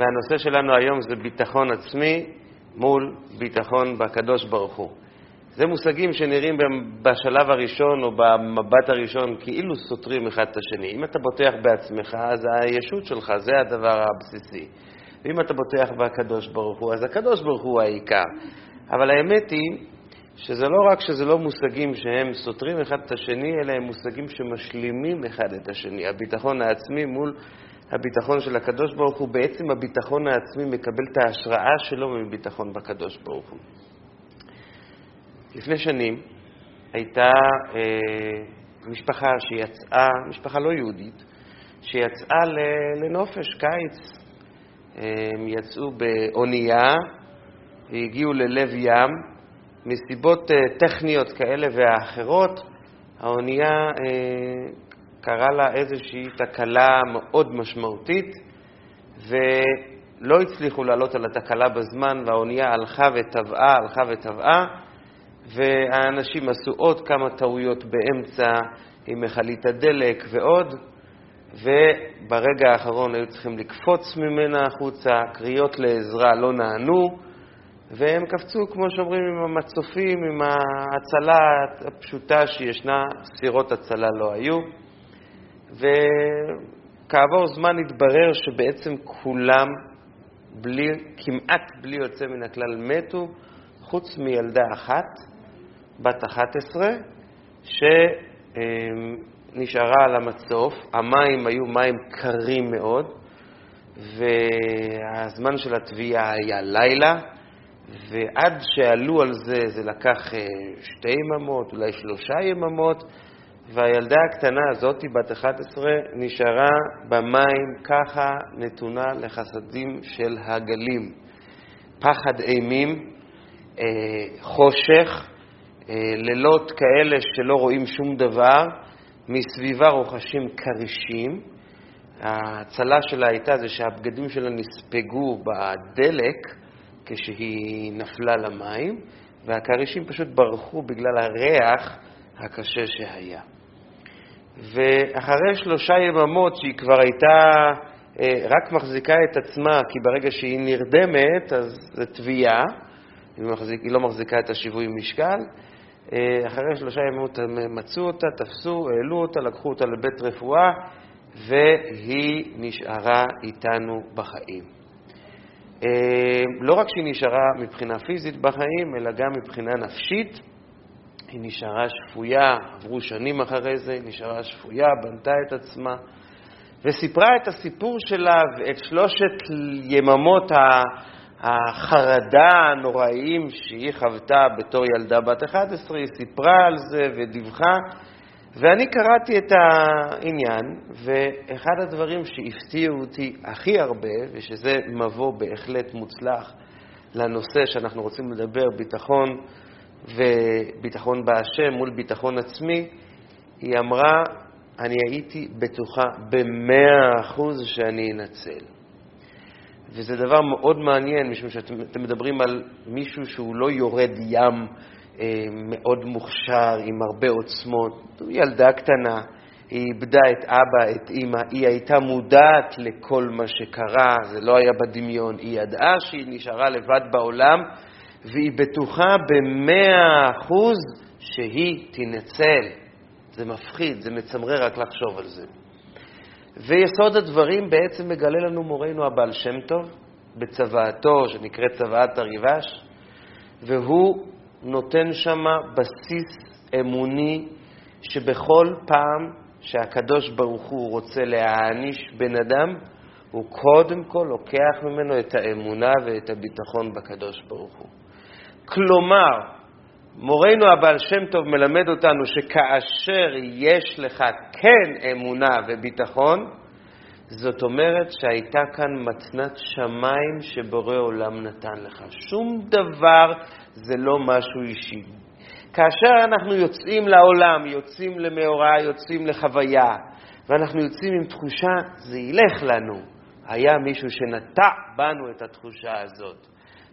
והנושא שלנו היום זה ביטחון עצמי מול ביטחון בקדוש ברוך הוא. זה מושגים שנראים בשלב הראשון או במבט הראשון כאילו סותרים אחד את השני. אם אתה בוטח בעצמך, אז הישות שלך, זה הדבר הבסיסי. ואם אתה בוטח בקדוש ברוך הוא, אז הקדוש ברוך הוא העיקר. אבל האמת היא שזה לא רק שזה לא מושגים שהם סותרים אחד את השני, אלא הם מושגים שמשלימים אחד את השני. הביטחון העצמי מול הביטחון של הקדוש ברוך הוא, בעצם הביטחון העצמי מקבל את ההשראה שלו מביטחון בקדוש ברוך הוא. לפני שנים הייתה אה, משפחה שיצאה, משפחה לא יהודית, שיצאה לנופש, קיץ. הם יצאו באונייה והגיעו ללב ים. מסיבות אה, טכניות כאלה ואחרות, האונייה אה, קרה לה איזושהי תקלה מאוד משמעותית, ולא הצליחו לעלות על התקלה בזמן, והאונייה הלכה וטבעה, הלכה וטבעה, והאנשים עשו עוד כמה טעויות באמצע עם מכלית הדלק ועוד, וברגע האחרון היו צריכים לקפוץ ממנה החוצה, קריאות לעזרה לא נענו, והם קפצו, כמו שאומרים, עם המצופים, עם ההצלה הפשוטה שישנה, סירות הצלה לא היו. וכעבור זמן התברר שבעצם כולם, בלי, כמעט בלי יוצא מן הכלל, מתו, חוץ מילדה אחת, בת 11, שנשארה על המצוף. המים היו מים קרים מאוד, והזמן של התביעה היה לילה. ועד שעלו על זה, זה לקח אה, שתי יממות, אולי שלושה יממות, והילדה הקטנה הזאת, בת 11, נשארה במים ככה נתונה לחסדים של הגלים. פחד אימים, אה, חושך, אה, לילות כאלה שלא רואים שום דבר, מסביבה רוחשים כרישים. ההצלה שלה הייתה זה שהבגדים שלה נספגו בדלק, כשהיא נפלה למים, והכרישים פשוט ברחו בגלל הריח הקשה שהיה. ואחרי שלושה יממות שהיא כבר הייתה אה, רק מחזיקה את עצמה, כי ברגע שהיא נרדמת אז זה תביעה, היא, לא מחזיקה את השיווי משקל, אה, אחרי שלושה יממות הם מצאו אותה, תפסו, העלו אותה, לקחו אותה לבית רפואה, והיא נשארה איתנו בחיים. אה, לא רק שהיא נשארה מבחינה פיזית בחיים, אלא גם מבחינה נפשית. היא נשארה שפויה, עברו שנים אחרי זה, היא נשארה שפויה, בנתה את עצמה, וסיפרה את הסיפור שלה ואת שלושת יממות החרדה הנוראיים שהיא חוותה בתור ילדה בת 11, היא סיפרה על זה ודיווחה. ואני קראתי את העניין, ואחד הדברים שהפתיעו אותי הכי הרבה, ושזה מבוא בהחלט מוצלח לנושא שאנחנו רוצים לדבר, ביטחון וביטחון בהשם מול ביטחון עצמי, היא אמרה, אני הייתי בטוחה במאה אחוז שאני אנצל. וזה דבר מאוד מעניין, משום שאתם מדברים על מישהו שהוא לא יורד ים אה, מאוד מוכשר, עם הרבה עוצמות. ילדה קטנה, היא איבדה את אבא, את אימא, היא הייתה מודעת לכל מה שקרה, זה לא היה בדמיון. היא ידעה שהיא נשארה לבד בעולם, והיא בטוחה במאה אחוז שהיא תנצל. זה מפחיד, זה מצמרר רק לחשוב על זה. ויסוד הדברים בעצם מגלה לנו מורנו הבעל שם טוב, בצוואתו, שנקראת צוואת הריבש, והוא נותן שם בסיס אמוני שבכל פעם שהקדוש ברוך הוא רוצה להעניש בן אדם, הוא קודם כל לוקח ממנו את האמונה ואת הביטחון בקדוש ברוך הוא. כלומר, מורנו הבעל שם טוב מלמד אותנו שכאשר יש לך כן אמונה וביטחון, זאת אומרת שהייתה כאן מתנת שמיים שבורא עולם נתן לך. שום דבר זה לא משהו אישי. כאשר אנחנו יוצאים לעולם, יוצאים למאורע, יוצאים לחוויה, ואנחנו יוצאים עם תחושה, זה ילך לנו. היה מישהו שנטע בנו את התחושה הזאת.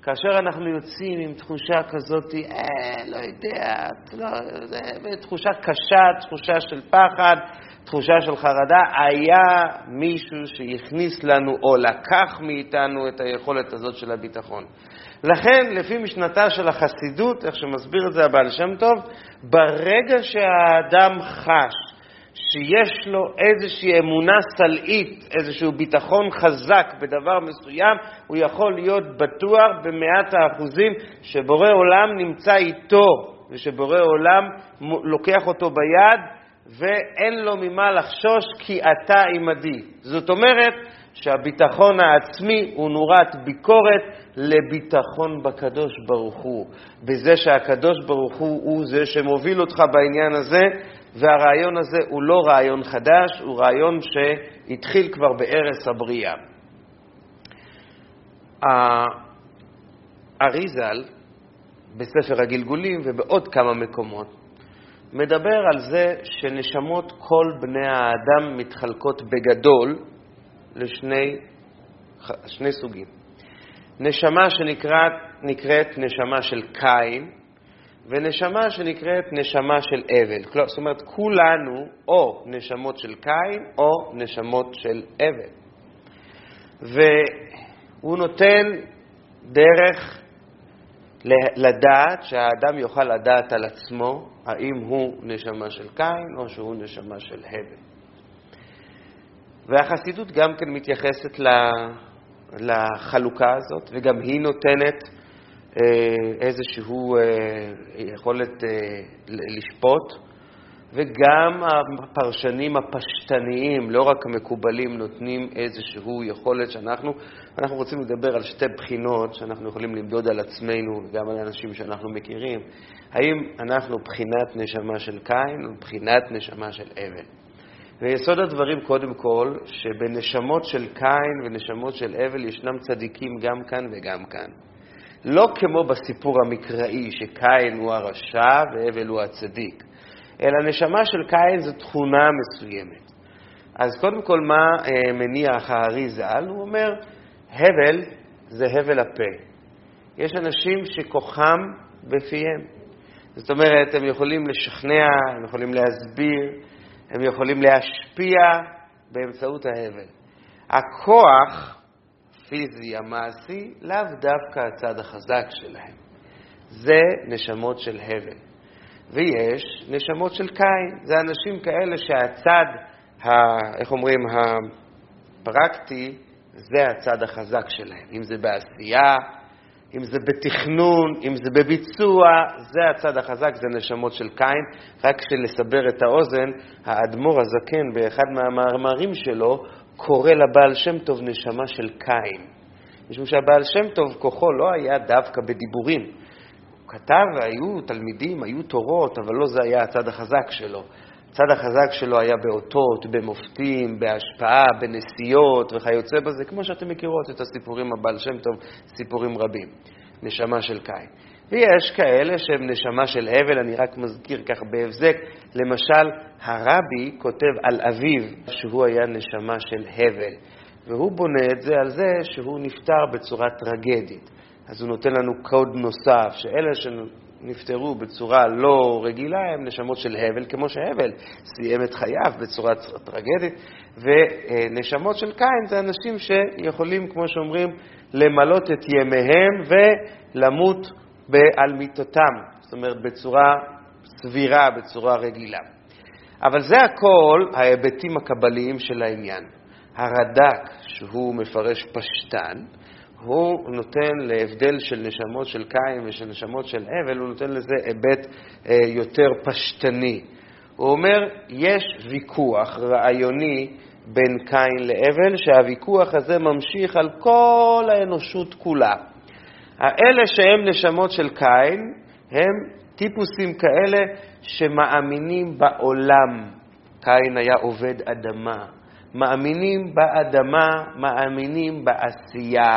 כאשר אנחנו יוצאים עם תחושה כזאת, אה, לא יודע, לא, תחושה קשה, תחושה של פחד, תחושה של חרדה, היה מישהו שהכניס לנו או לקח מאיתנו את היכולת הזאת של הביטחון. לכן, לפי משנתה של החסידות, איך שמסביר את זה הבעל שם טוב, ברגע שהאדם חש שיש לו איזושהי אמונה סלעית, איזשהו ביטחון חזק בדבר מסוים, הוא יכול להיות בטוח במאת האחוזים שבורא עולם נמצא איתו ושבורא עולם לוקח אותו ביד ואין לו ממה לחשוש כי אתה עמדי. זאת אומרת שהביטחון העצמי הוא נורת ביקורת לביטחון בקדוש ברוך הוא, בזה שהקדוש ברוך הוא הוא זה שמוביל אותך בעניין הזה, והרעיון הזה הוא לא רעיון חדש, הוא רעיון שהתחיל כבר בערש הבריאה. אריזל, בספר הגלגולים ובעוד כמה מקומות, מדבר על זה שנשמות כל בני האדם מתחלקות בגדול לשני שני סוגים. נשמה שנקראת נשמה של קין, ונשמה שנקראת נשמה של אבל. זאת אומרת, כולנו או נשמות של קין או נשמות של אבל. והוא נותן דרך לדעת, שהאדם יוכל לדעת על עצמו האם הוא נשמה של קין או שהוא נשמה של הבל. והחסידות גם כן מתייחסת לחלוקה הזאת, וגם היא נותנת איזושהי אה, יכולת אה, לשפוט, וגם הפרשנים הפשטניים, לא רק המקובלים, נותנים איזושהי יכולת שאנחנו, אנחנו רוצים לדבר על שתי בחינות שאנחנו יכולים למדוד על עצמנו וגם על אנשים שאנחנו מכירים. האם אנחנו בחינת נשמה של קין או בחינת נשמה של אבל? ויסוד הדברים, קודם כל, שבנשמות של קין ונשמות של אבל ישנם צדיקים גם כאן וגם כאן. לא כמו בסיפור המקראי, שקין הוא הרשע והבל הוא הצדיק, אלא נשמה של קין זו תכונה מסוימת. אז קודם כל, מה אה, מניח הארי ז"ל? הוא אומר, הבל זה הבל הפה. יש אנשים שכוחם בפיהם. זאת אומרת, הם יכולים לשכנע, הם יכולים להסביר, הם יכולים להשפיע באמצעות ההבל. הכוח הפיזי, המעשי, לאו דווקא הצד החזק שלהם. זה נשמות של הבל. ויש נשמות של קין. זה אנשים כאלה שהצד, ה, איך אומרים, הפרקטי, זה הצד החזק שלהם. אם זה בעשייה, אם זה בתכנון, אם זה בביצוע, זה הצד החזק, זה נשמות של קין. רק כדי לסבר את האוזן, האדמו"ר הזקן, באחד מהמאמרים שלו, קורא לבעל שם טוב נשמה של קין. משום שהבעל שם טוב, כוחו לא היה דווקא בדיבורים. הוא כתב, היו תלמידים, היו תורות, אבל לא זה היה הצד החזק שלו. הצד החזק שלו היה באותות, במופתים, בהשפעה, בנסיעות וכיוצא בזה, כמו שאתם מכירות את הסיפורים הבעל שם טוב, סיפורים רבים. נשמה של קין. ויש כאלה שהם נשמה של הבל, אני רק מזכיר כך בהבזק, למשל, הרבי כותב על אביו שהוא היה נשמה של הבל, והוא בונה את זה על זה שהוא נפטר בצורה טרגדית. אז הוא נותן לנו קוד נוסף, שאלה נפטרו בצורה לא רגילה הם נשמות של הבל, כמו שהבל סיים את חייו בצורה טרגדית, ונשמות של קין זה אנשים שיכולים, כמו שאומרים, למלות את ימיהם ולמות על מיטותם, זאת אומרת בצורה סבירה, בצורה רגילה. אבל זה הכל ההיבטים הקבליים של העניין. הרד"ק, שהוא מפרש פשטן, הוא נותן להבדל של נשמות של קין ושל נשמות של הבל, הוא נותן לזה היבט אה, יותר פשטני. הוא אומר, יש ויכוח רעיוני בין קין להבל, שהוויכוח הזה ממשיך על כל האנושות כולה. האלה שהם נשמות של קין, הם טיפוסים כאלה שמאמינים בעולם. קין היה עובד אדמה. מאמינים באדמה, מאמינים בעשייה,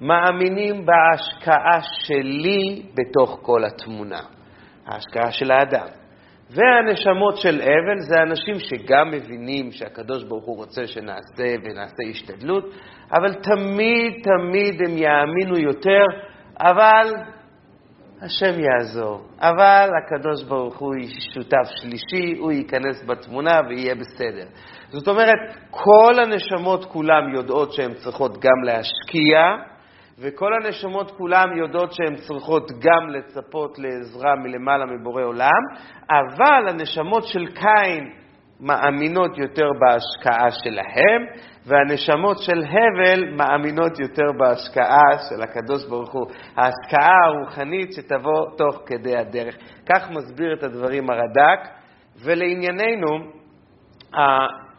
מאמינים בהשקעה שלי בתוך כל התמונה, ההשקעה של האדם. והנשמות של אבל זה אנשים שגם מבינים שהקדוש ברוך הוא רוצה שנעשה ונעשה השתדלות, אבל תמיד תמיד הם יאמינו יותר, אבל השם יעזור. אבל הקדוש ברוך הוא שותף שלישי, הוא ייכנס בתמונה ויהיה בסדר. זאת אומרת, כל הנשמות כולם יודעות שהן צריכות גם להשקיע, וכל הנשמות כולם יודעות שהן צריכות גם לצפות לעזרה מלמעלה מבורא עולם, אבל הנשמות של קין מאמינות יותר בהשקעה שלהם, והנשמות של הבל מאמינות יותר בהשקעה של הקדוש ברוך הוא, ההשקעה הרוחנית שתבוא תוך כדי הדרך. כך מסביר את הדברים הרד"ק, ולענייננו,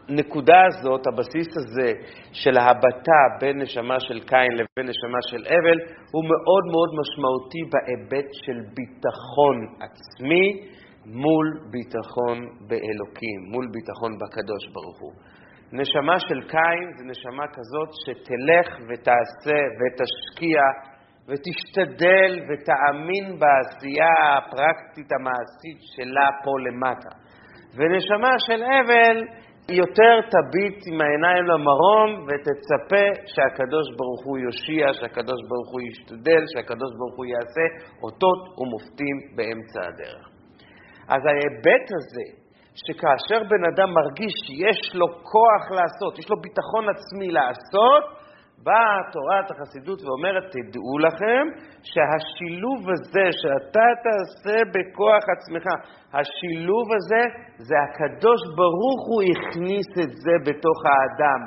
הנקודה הזאת, הבסיס הזה של ההבטה בין נשמה של קין לבין נשמה של הבל, הוא מאוד מאוד משמעותי בהיבט של ביטחון עצמי מול ביטחון באלוקים, מול ביטחון בקדוש ברוך הוא. נשמה של קין זה נשמה כזאת שתלך ותעשה ותשקיע ותשתדל ותאמין בעשייה הפרקטית המעשית שלה פה למטה. ונשמה של אבל יותר תביט עם העיניים למרום ותצפה שהקדוש ברוך הוא יושיע, שהקדוש ברוך הוא ישתדל, שהקדוש ברוך הוא יעשה אותות ומופתים באמצע הדרך. אז ההיבט הזה שכאשר בן אדם מרגיש שיש לו כוח לעשות, יש לו ביטחון עצמי לעשות, באה תורת החסידות ואומרת, תדעו לכם שהשילוב הזה שאתה תעשה בכוח עצמך, השילוב הזה, זה הקדוש ברוך הוא הכניס את זה בתוך האדם.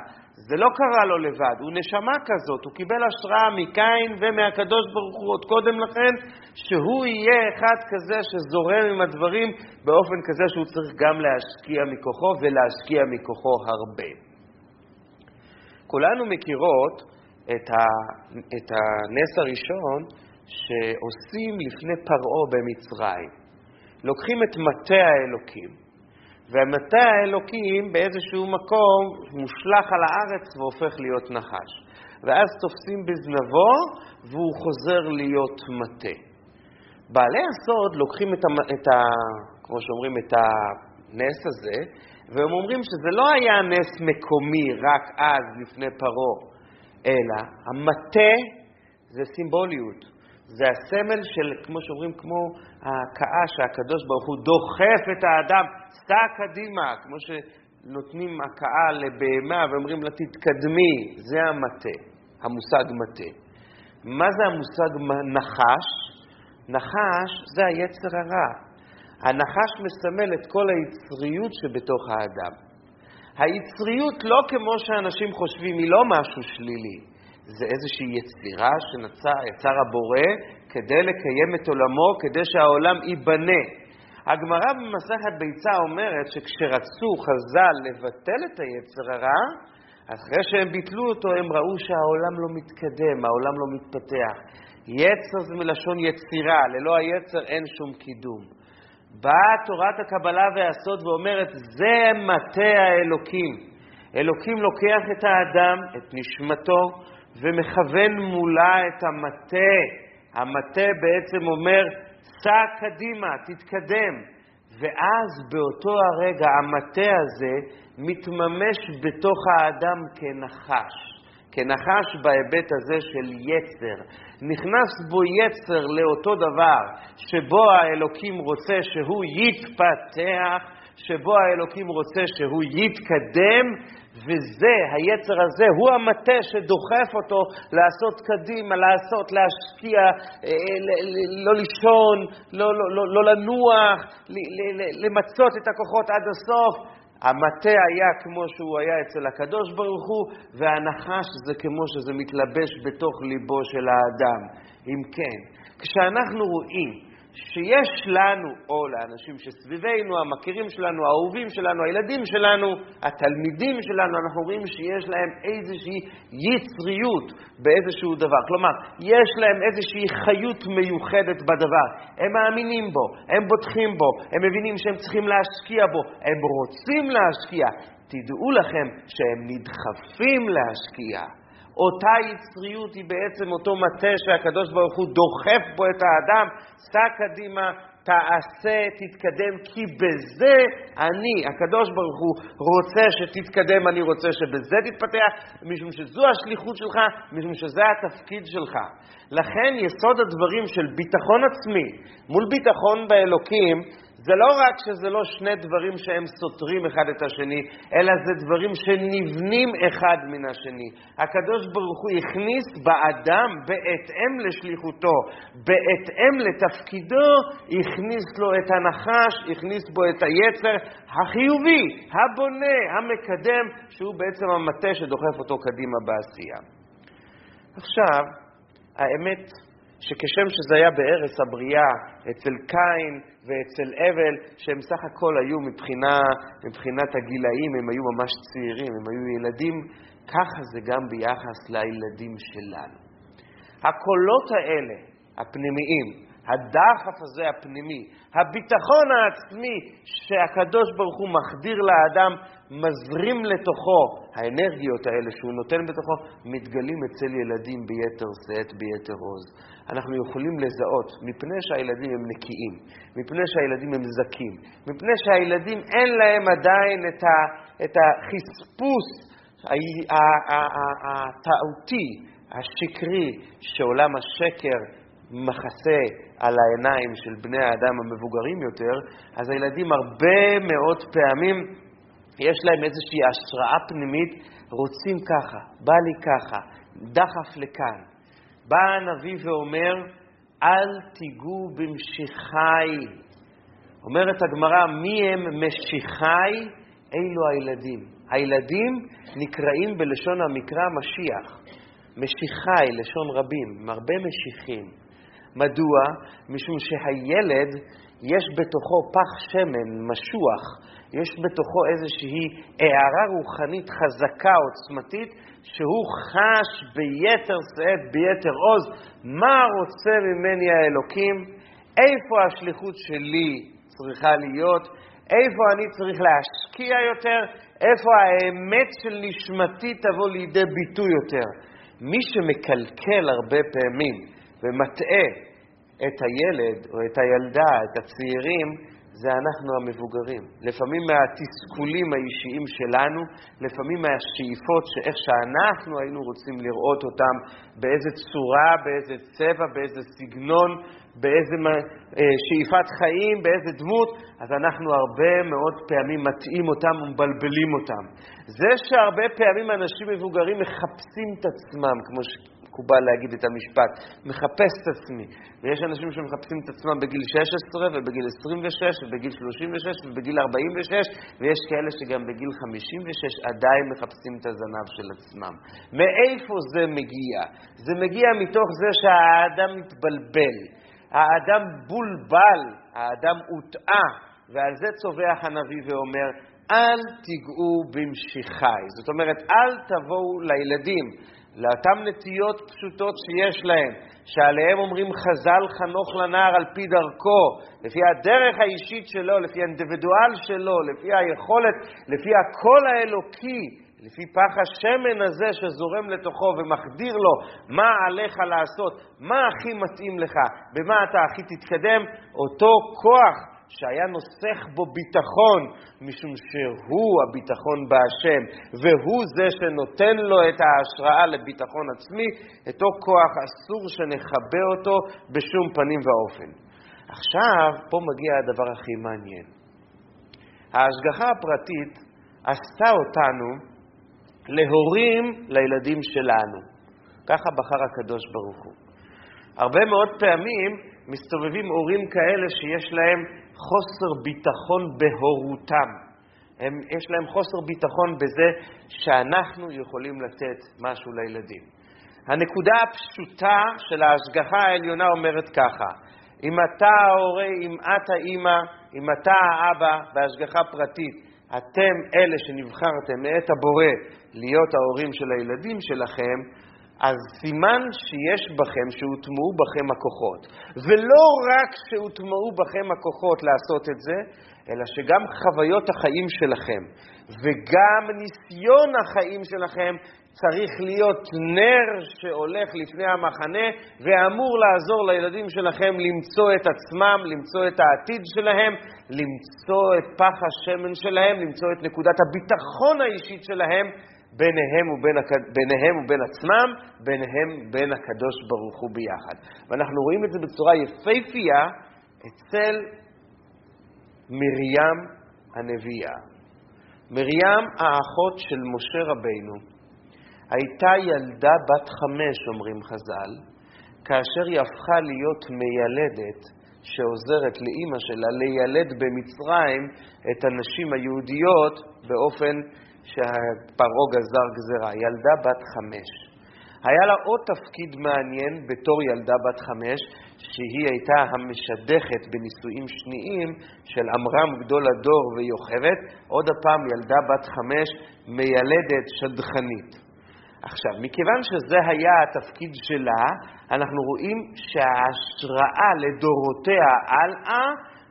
זה לא קרה לו לבד, הוא נשמה כזאת, הוא קיבל השראה מקין ומהקדוש ברוך הוא עוד קודם לכן, שהוא יהיה אחד כזה שזורם עם הדברים באופן כזה שהוא צריך גם להשקיע מכוחו ולהשקיע מכוחו הרבה. כולנו מכירות את, ה, את הנס הראשון שעושים לפני פרעה במצרים. לוקחים את מטה האלוקים, והמטה האלוקים באיזשהו מקום מושלך על הארץ והופך להיות נחש. ואז תופסים בזנבו והוא חוזר להיות מטה. בעלי הסוד לוקחים את, ה, את ה... כמו שאומרים, את הנס הזה, והם אומרים שזה לא היה נס מקומי רק אז, לפני פרעה, אלא המטה זה סימבוליות. זה הסמל של, כמו שאומרים, כמו ההכאה שהקדוש ברוך הוא דוחף את האדם, סע קדימה, כמו שנותנים הכאה לבהמה ואומרים לה, תתקדמי, זה המטה, המושג מטה. מה זה המושג נחש? נחש זה היצר הרע. הנחש מסמל את כל היצריות שבתוך האדם. היצריות לא כמו שאנשים חושבים, היא לא משהו שלילי. זה איזושהי יצירה שיצר הבורא כדי לקיים את עולמו, כדי שהעולם ייבנה. הגמרא במסכת ביצה אומרת שכשרצו חז"ל לבטל את היצר הרע, אחרי שהם ביטלו אותו, הם ראו שהעולם לא מתקדם, העולם לא מתפתח. יצר זה מלשון יצירה, ללא היצר אין שום קידום. באה תורת הקבלה והסוד ואומרת, זה מטה האלוקים. אלוקים לוקח את האדם, את נשמתו, ומכוון מולה את המטה. המטה בעצם אומר, סע קדימה, תתקדם. ואז באותו הרגע המטה הזה מתממש בתוך האדם כנחש. כנחש בהיבט הזה של יצר. נכנס בו יצר לאותו דבר שבו האלוקים רוצה שהוא יתפתח, שבו האלוקים רוצה שהוא יתקדם, וזה, היצר הזה, הוא המטה שדוחף אותו לעשות קדימה, לעשות, להשקיע, אה, לא לישון, לא, לא, לא, לא לנוח, למצות את הכוחות עד הסוף. המטה היה כמו שהוא היה אצל הקדוש ברוך הוא, והנחש זה כמו שזה מתלבש בתוך ליבו של האדם. אם כן, כשאנחנו רואים שיש לנו, או לאנשים שסביבנו, המכירים שלנו, האהובים שלנו, הילדים שלנו, התלמידים שלנו, אנחנו רואים שיש להם איזושהי יצריות באיזשהו דבר. כלומר, יש להם איזושהי חיות מיוחדת בדבר. הם מאמינים בו, הם בוטחים בו, הם מבינים שהם צריכים להשקיע בו, הם רוצים להשקיע. תדעו לכם שהם נדחפים להשקיע. אותה יצריות היא בעצם אותו מטה שהקדוש ברוך הוא דוחף בו את האדם, סע קדימה, תעשה, תתקדם, כי בזה אני, הקדוש ברוך הוא, רוצה שתתקדם, אני רוצה שבזה תתפתח, משום שזו השליחות שלך, משום שזה התפקיד שלך. לכן יסוד הדברים של ביטחון עצמי מול ביטחון באלוקים, זה לא רק שזה לא שני דברים שהם סותרים אחד את השני, אלא זה דברים שנבנים אחד מן השני. הקדוש ברוך הוא הכניס באדם, בהתאם לשליחותו, בהתאם לתפקידו, הכניס לו את הנחש, הכניס בו את היצר החיובי, הבונה, המקדם, שהוא בעצם המטה שדוחף אותו קדימה בעשייה. עכשיו, האמת שכשם שזה היה בארץ הבריאה, אצל קין ואצל אבל, שהם סך הכל היו מבחינה, מבחינת הגילאים, הם היו ממש צעירים, הם היו ילדים, ככה זה גם ביחס לילדים שלנו. הקולות האלה, הפנימיים, הדחף הזה הפנימי, הביטחון העצמי שהקדוש ברוך הוא מחדיר לאדם, מזרים לתוכו, האנרגיות האלה שהוא נותן בתוכו, מתגלים אצל ילדים ביתר שאת, ביתר עוז. אנחנו יכולים לזהות, מפני שהילדים הם נקיים, מפני שהילדים הם זכים, מפני שהילדים אין להם עדיין את, ה, את החספוס הטעותי, השקרי, שעולם השקר מכסה על העיניים של בני האדם המבוגרים יותר, אז הילדים הרבה מאוד פעמים יש להם איזושהי השראה פנימית, רוצים ככה, בא לי ככה, דחף לכאן. בא הנביא ואומר, אל תיגעו במשיחי. אומרת הגמרא, מי הם משיחי? אלו הילדים. הילדים נקראים בלשון המקרא משיח. משיחי, לשון רבים, הרבה משיחים. מדוע? משום שהילד, יש בתוכו פח שמן משוח, יש בתוכו איזושהי הערה רוחנית חזקה, עוצמתית, שהוא חש ביתר שאת, ביתר עוז, מה רוצה ממני האלוקים, איפה השליחות שלי צריכה להיות, איפה אני צריך להשקיע יותר, איפה האמת של נשמתי תבוא לידי ביטוי יותר. מי שמקלקל הרבה פעמים ומטעה את הילד או את הילדה, את הצעירים, זה אנחנו המבוגרים. לפעמים מהתסכולים האישיים שלנו, לפעמים מהשאיפות שאיך שאנחנו היינו רוצים לראות אותם, באיזה צורה, באיזה צבע, באיזה סגנון, באיזה אה, שאיפת חיים, באיזה דמות, אז אנחנו הרבה מאוד פעמים מטעים אותם ומבלבלים אותם. זה שהרבה פעמים אנשים מבוגרים מחפשים את עצמם, כמו. מקובל להגיד את המשפט, מחפש את עצמי. ויש אנשים שמחפשים את עצמם בגיל 16 ובגיל 26 ובגיל 36 ובגיל 46, ויש כאלה שגם בגיל 56 עדיין מחפשים את הזנב של עצמם. מאיפה זה מגיע? זה מגיע מתוך זה שהאדם מתבלבל, האדם בולבל, האדם הוטעה, ועל זה צובח הנביא ואומר, אל תיגעו במשיחי. זאת אומרת, אל תבואו לילדים. לאותן נטיות פשוטות שיש להם, שעליהם אומרים חז"ל חנוך לנער על פי דרכו, לפי הדרך האישית שלו, לפי האינדיבידואל שלו, לפי היכולת, לפי הקול האלוקי, לפי פח השמן הזה שזורם לתוכו ומחדיר לו מה עליך לעשות, מה הכי מתאים לך, במה אתה הכי תתקדם, אותו כוח שהיה נוסך בו ביטחון, משום שהוא הביטחון בהשם, והוא זה שנותן לו את ההשראה לביטחון עצמי, אותו כוח אסור שנחבא אותו בשום פנים ואופן. עכשיו, פה מגיע הדבר הכי מעניין. ההשגחה הפרטית עשתה אותנו להורים לילדים שלנו. ככה בחר הקדוש ברוך הוא. הרבה מאוד פעמים מסתובבים הורים כאלה שיש להם חוסר ביטחון בהורותם. הם, יש להם חוסר ביטחון בזה שאנחנו יכולים לתת משהו לילדים. הנקודה הפשוטה של ההשגחה העליונה אומרת ככה: אם אתה ההורה, אם את האימא, אם אתה האבא בהשגחה פרטית, אתם אלה שנבחרתם מאת הבורא להיות ההורים של הילדים שלכם, אז סימן שיש בכם, שהוטמעו בכם הכוחות. ולא רק שהוטמעו בכם הכוחות לעשות את זה, אלא שגם חוויות החיים שלכם וגם ניסיון החיים שלכם צריך להיות נר שהולך לפני המחנה ואמור לעזור לילדים שלכם למצוא את עצמם, למצוא את העתיד שלהם, למצוא את פח השמן שלהם, למצוא את נקודת הביטחון האישית שלהם ביניהם ובין, ביניהם ובין עצמם, ביניהם בין הקדוש ברוך הוא ביחד. ואנחנו רואים את זה בצורה יפהפייה אצל מרים הנביאה. מרים, האחות של משה רבינו, הייתה ילדה בת חמש, אומרים חז"ל, כאשר היא הפכה להיות מיילדת שעוזרת לאימא שלה לילד במצרים את הנשים היהודיות באופן שפרעה גזר גזרה. ילדה בת חמש. היה לה עוד תפקיד מעניין בתור ילדה בת חמש, שהיא הייתה המשדכת בנישואים שניים של עמרם גדול הדור ויוכבת, עוד הפעם ילדה בת חמש, מיילדת שדכנית. עכשיו, מכיוון שזה היה התפקיד שלה, אנחנו רואים שההשראה לדורותיה הלאה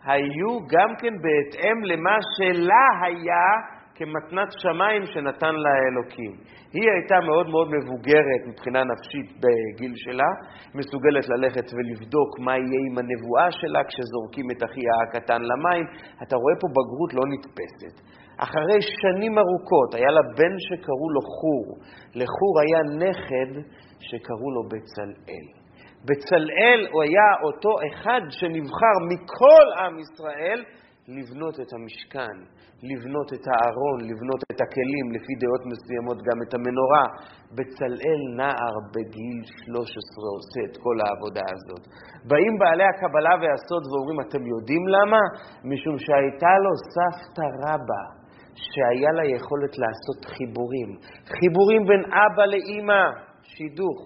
היו גם כן בהתאם למה שלה היה כמתנת שמיים שנתן לה האלוקים. היא הייתה מאוד מאוד מבוגרת מבחינה נפשית בגיל שלה, מסוגלת ללכת ולבדוק מה יהיה עם הנבואה שלה כשזורקים את אחיה הקטן למים. אתה רואה פה בגרות לא נתפסת. אחרי שנים ארוכות היה לה בן שקראו לו חור. לחור היה נכד שקראו לו בצלאל. בצלאל הוא היה אותו אחד שנבחר מכל עם ישראל לבנות את המשכן, לבנות את הארון, לבנות את הכלים, לפי דעות מסוימות גם את המנורה. בצלאל נער בגיל 13 עושה את כל העבודה הזאת. באים בעלי הקבלה והסוד ואומרים, אתם יודעים למה? משום שהייתה לו סבתא רבא. שהיה לה יכולת לעשות חיבורים. חיבורים בין אבא לאימא, שידוך.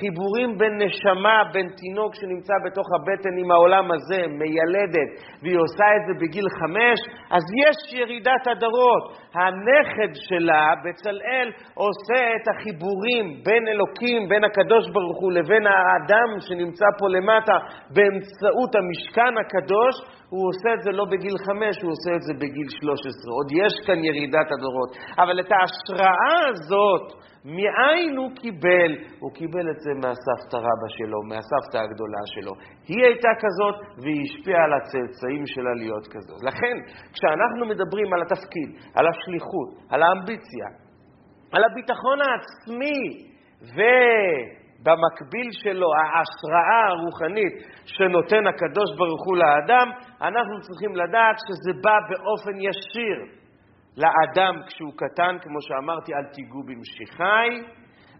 חיבורים בין נשמה, בין תינוק שנמצא בתוך הבטן עם העולם הזה, מיילדת, והיא עושה את זה בגיל חמש, אז יש ירידת הדרות. הנכד שלה, בצלאל, עושה את החיבורים בין אלוקים, בין הקדוש ברוך הוא לבין האדם שנמצא פה למטה באמצעות המשכן הקדוש, הוא עושה את זה לא בגיל חמש, הוא עושה את זה בגיל שלוש עשרה. עוד יש כאן ירידת הדורות. אבל את ההשראה הזאת, מאין הוא קיבל? הוא קיבל את זה מהסבתא רבא שלו, מהסבתא הגדולה שלו. היא הייתה כזאת, והיא השפיעה על הצאצאים שלה להיות כזאת. לכן, כשאנחנו מדברים על התפקיד, על השליחות, על האמביציה, על הביטחון העצמי, ובמקביל שלו, ההשראה הרוחנית שנותן הקדוש ברוך הוא לאדם, אנחנו צריכים לדעת שזה בא באופן ישיר. לאדם כשהוא קטן, כמו שאמרתי, אל תיגעו במשיחי,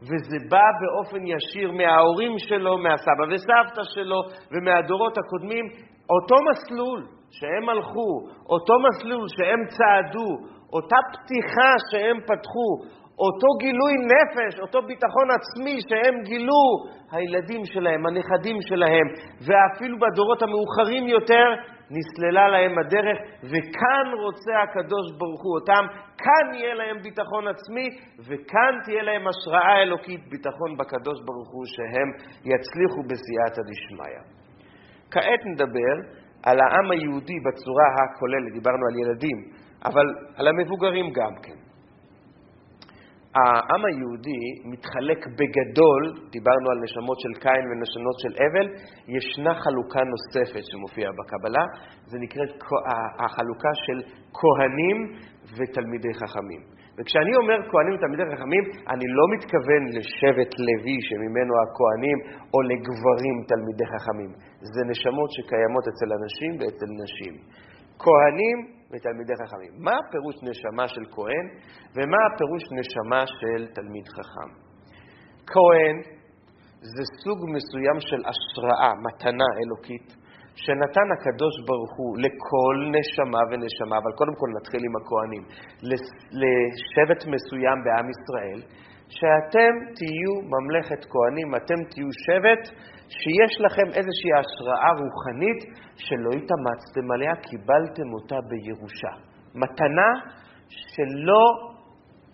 וזה בא באופן ישיר מההורים שלו, מהסבא וסבתא שלו ומהדורות הקודמים, אותו מסלול שהם הלכו, אותו מסלול שהם צעדו, אותה פתיחה שהם פתחו, אותו גילוי נפש, אותו ביטחון עצמי שהם גילו, הילדים שלהם, הנכדים שלהם, ואפילו בדורות המאוחרים יותר, נסללה להם הדרך, וכאן רוצה הקדוש ברוך הוא אותם, כאן יהיה להם ביטחון עצמי, וכאן תהיה להם השראה אלוקית, ביטחון בקדוש ברוך הוא, שהם יצליחו בסייעתא דשמיא. כעת נדבר על העם היהודי בצורה הכוללת, דיברנו על ילדים, אבל על המבוגרים גם כן. העם היהודי מתחלק בגדול, דיברנו על נשמות של קין ונשמות של אבל, ישנה חלוקה נוספת שמופיעה בקבלה, זה נקראת החלוקה של כהנים ותלמידי חכמים. וכשאני אומר כהנים ותלמידי חכמים, אני לא מתכוון לשבט לוי שממנו הכהנים, או לגברים תלמידי חכמים. זה נשמות שקיימות אצל אנשים ואצל נשים. כהנים ותלמידי חכמים. מה הפירוש נשמה של כהן ומה הפירוש נשמה של תלמיד חכם? כהן זה סוג מסוים של השראה, מתנה אלוקית, שנתן הקדוש ברוך הוא לכל נשמה ונשמה, אבל קודם כל נתחיל עם הכהנים, לשבט מסוים בעם ישראל, שאתם תהיו ממלכת כהנים, אתם תהיו שבט שיש לכם איזושהי השראה רוחנית שלא התאמצתם עליה, קיבלתם אותה בירושה. מתנה שלא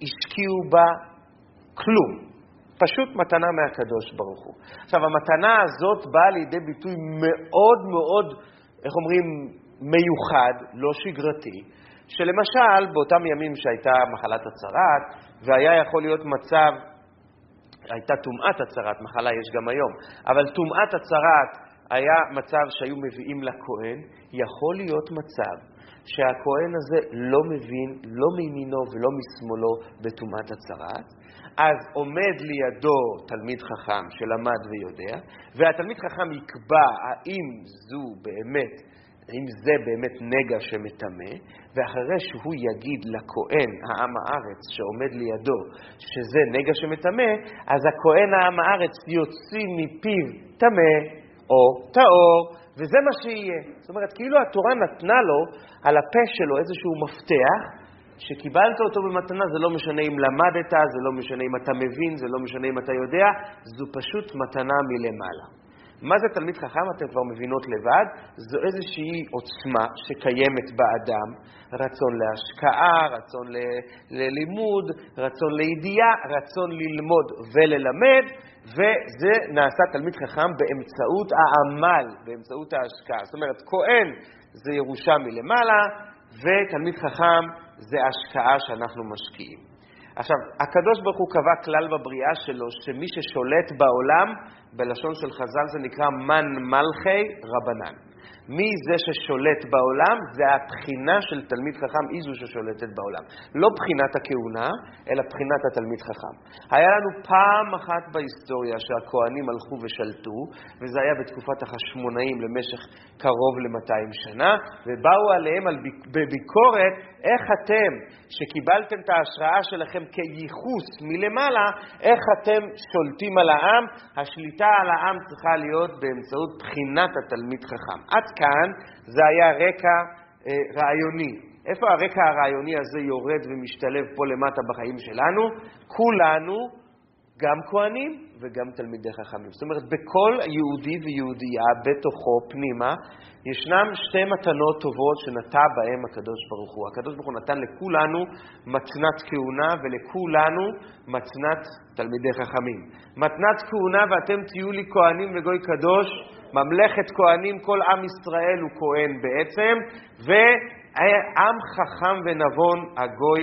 השקיעו בה כלום. פשוט מתנה מהקדוש ברוך הוא. עכשיו, המתנה הזאת באה לידי ביטוי מאוד מאוד, איך אומרים, מיוחד, לא שגרתי, שלמשל, באותם ימים שהייתה מחלת הצרעת, והיה יכול להיות מצב הייתה טומאת הצהרת, מחלה יש גם היום, אבל טומאת הצהרת היה מצב שהיו מביאים לכהן, יכול להיות מצב שהכהן הזה לא מבין, לא מימינו ולא משמאלו בטומאת הצהרת, אז עומד לידו תלמיד חכם שלמד ויודע, והתלמיד חכם יקבע האם זו באמת, האם זה באמת נגע שמטמא, ואחרי שהוא יגיד לכהן העם הארץ שעומד לידו שזה נגע שמטמא, אז הכהן העם הארץ יוציא מפיו טמא או טהור, וזה מה שיהיה. זאת אומרת, כאילו התורה נתנה לו על הפה שלו איזשהו מפתח, שקיבלת אותו במתנה, זה לא משנה אם למדת, זה לא משנה אם אתה מבין, זה לא משנה אם אתה יודע, זו פשוט מתנה מלמעלה. מה זה תלמיד חכם? אתם כבר מבינות לבד. זו איזושהי עוצמה שקיימת באדם, רצון להשקעה, רצון ל- ללימוד, רצון לידיעה, רצון ללמוד וללמד, וזה נעשה תלמיד חכם באמצעות העמל, באמצעות ההשקעה. זאת אומרת, כהן זה ירושה מלמעלה, ותלמיד חכם זה השקעה שאנחנו משקיעים. עכשיו, הקדוש ברוך הוא קבע כלל בבריאה שלו, שמי ששולט בעולם, בלשון של חז"ל זה נקרא מן מלכי רבנן. מי זה ששולט בעולם? זה הבחינה של תלמיד חכם, היא זו ששולטת בעולם. לא בחינת הכהונה, אלא בחינת התלמיד חכם. היה לנו פעם אחת בהיסטוריה שהכוהנים הלכו ושלטו, וזה היה בתקופת החשמונאים למשך קרוב ל-200 שנה, ובאו עליהם על בביקורת, איך אתם, שקיבלתם את ההשראה שלכם כייחוס מלמעלה, איך אתם שולטים על העם? השליטה על העם צריכה להיות באמצעות בחינת התלמיד חכם. עד כאן זה היה רקע אה, רעיוני. איפה הרקע הרעיוני הזה יורד ומשתלב פה למטה בחיים שלנו? כולנו גם כהנים וגם תלמידי חכמים. זאת אומרת, בכל יהודי ויהודייה, בתוכו, פנימה, ישנם שתי מתנות טובות שנטע בהם הקדוש ברוך הוא. הקדוש ברוך הוא נתן לכולנו מתנת כהונה ולכולנו מתנת תלמידי חכמים. מתנת כהונה ואתם תהיו לי כהנים וגוי קדוש, ממלכת כהנים, כל עם ישראל הוא כהן בעצם, ועם חכם ונבון הגוי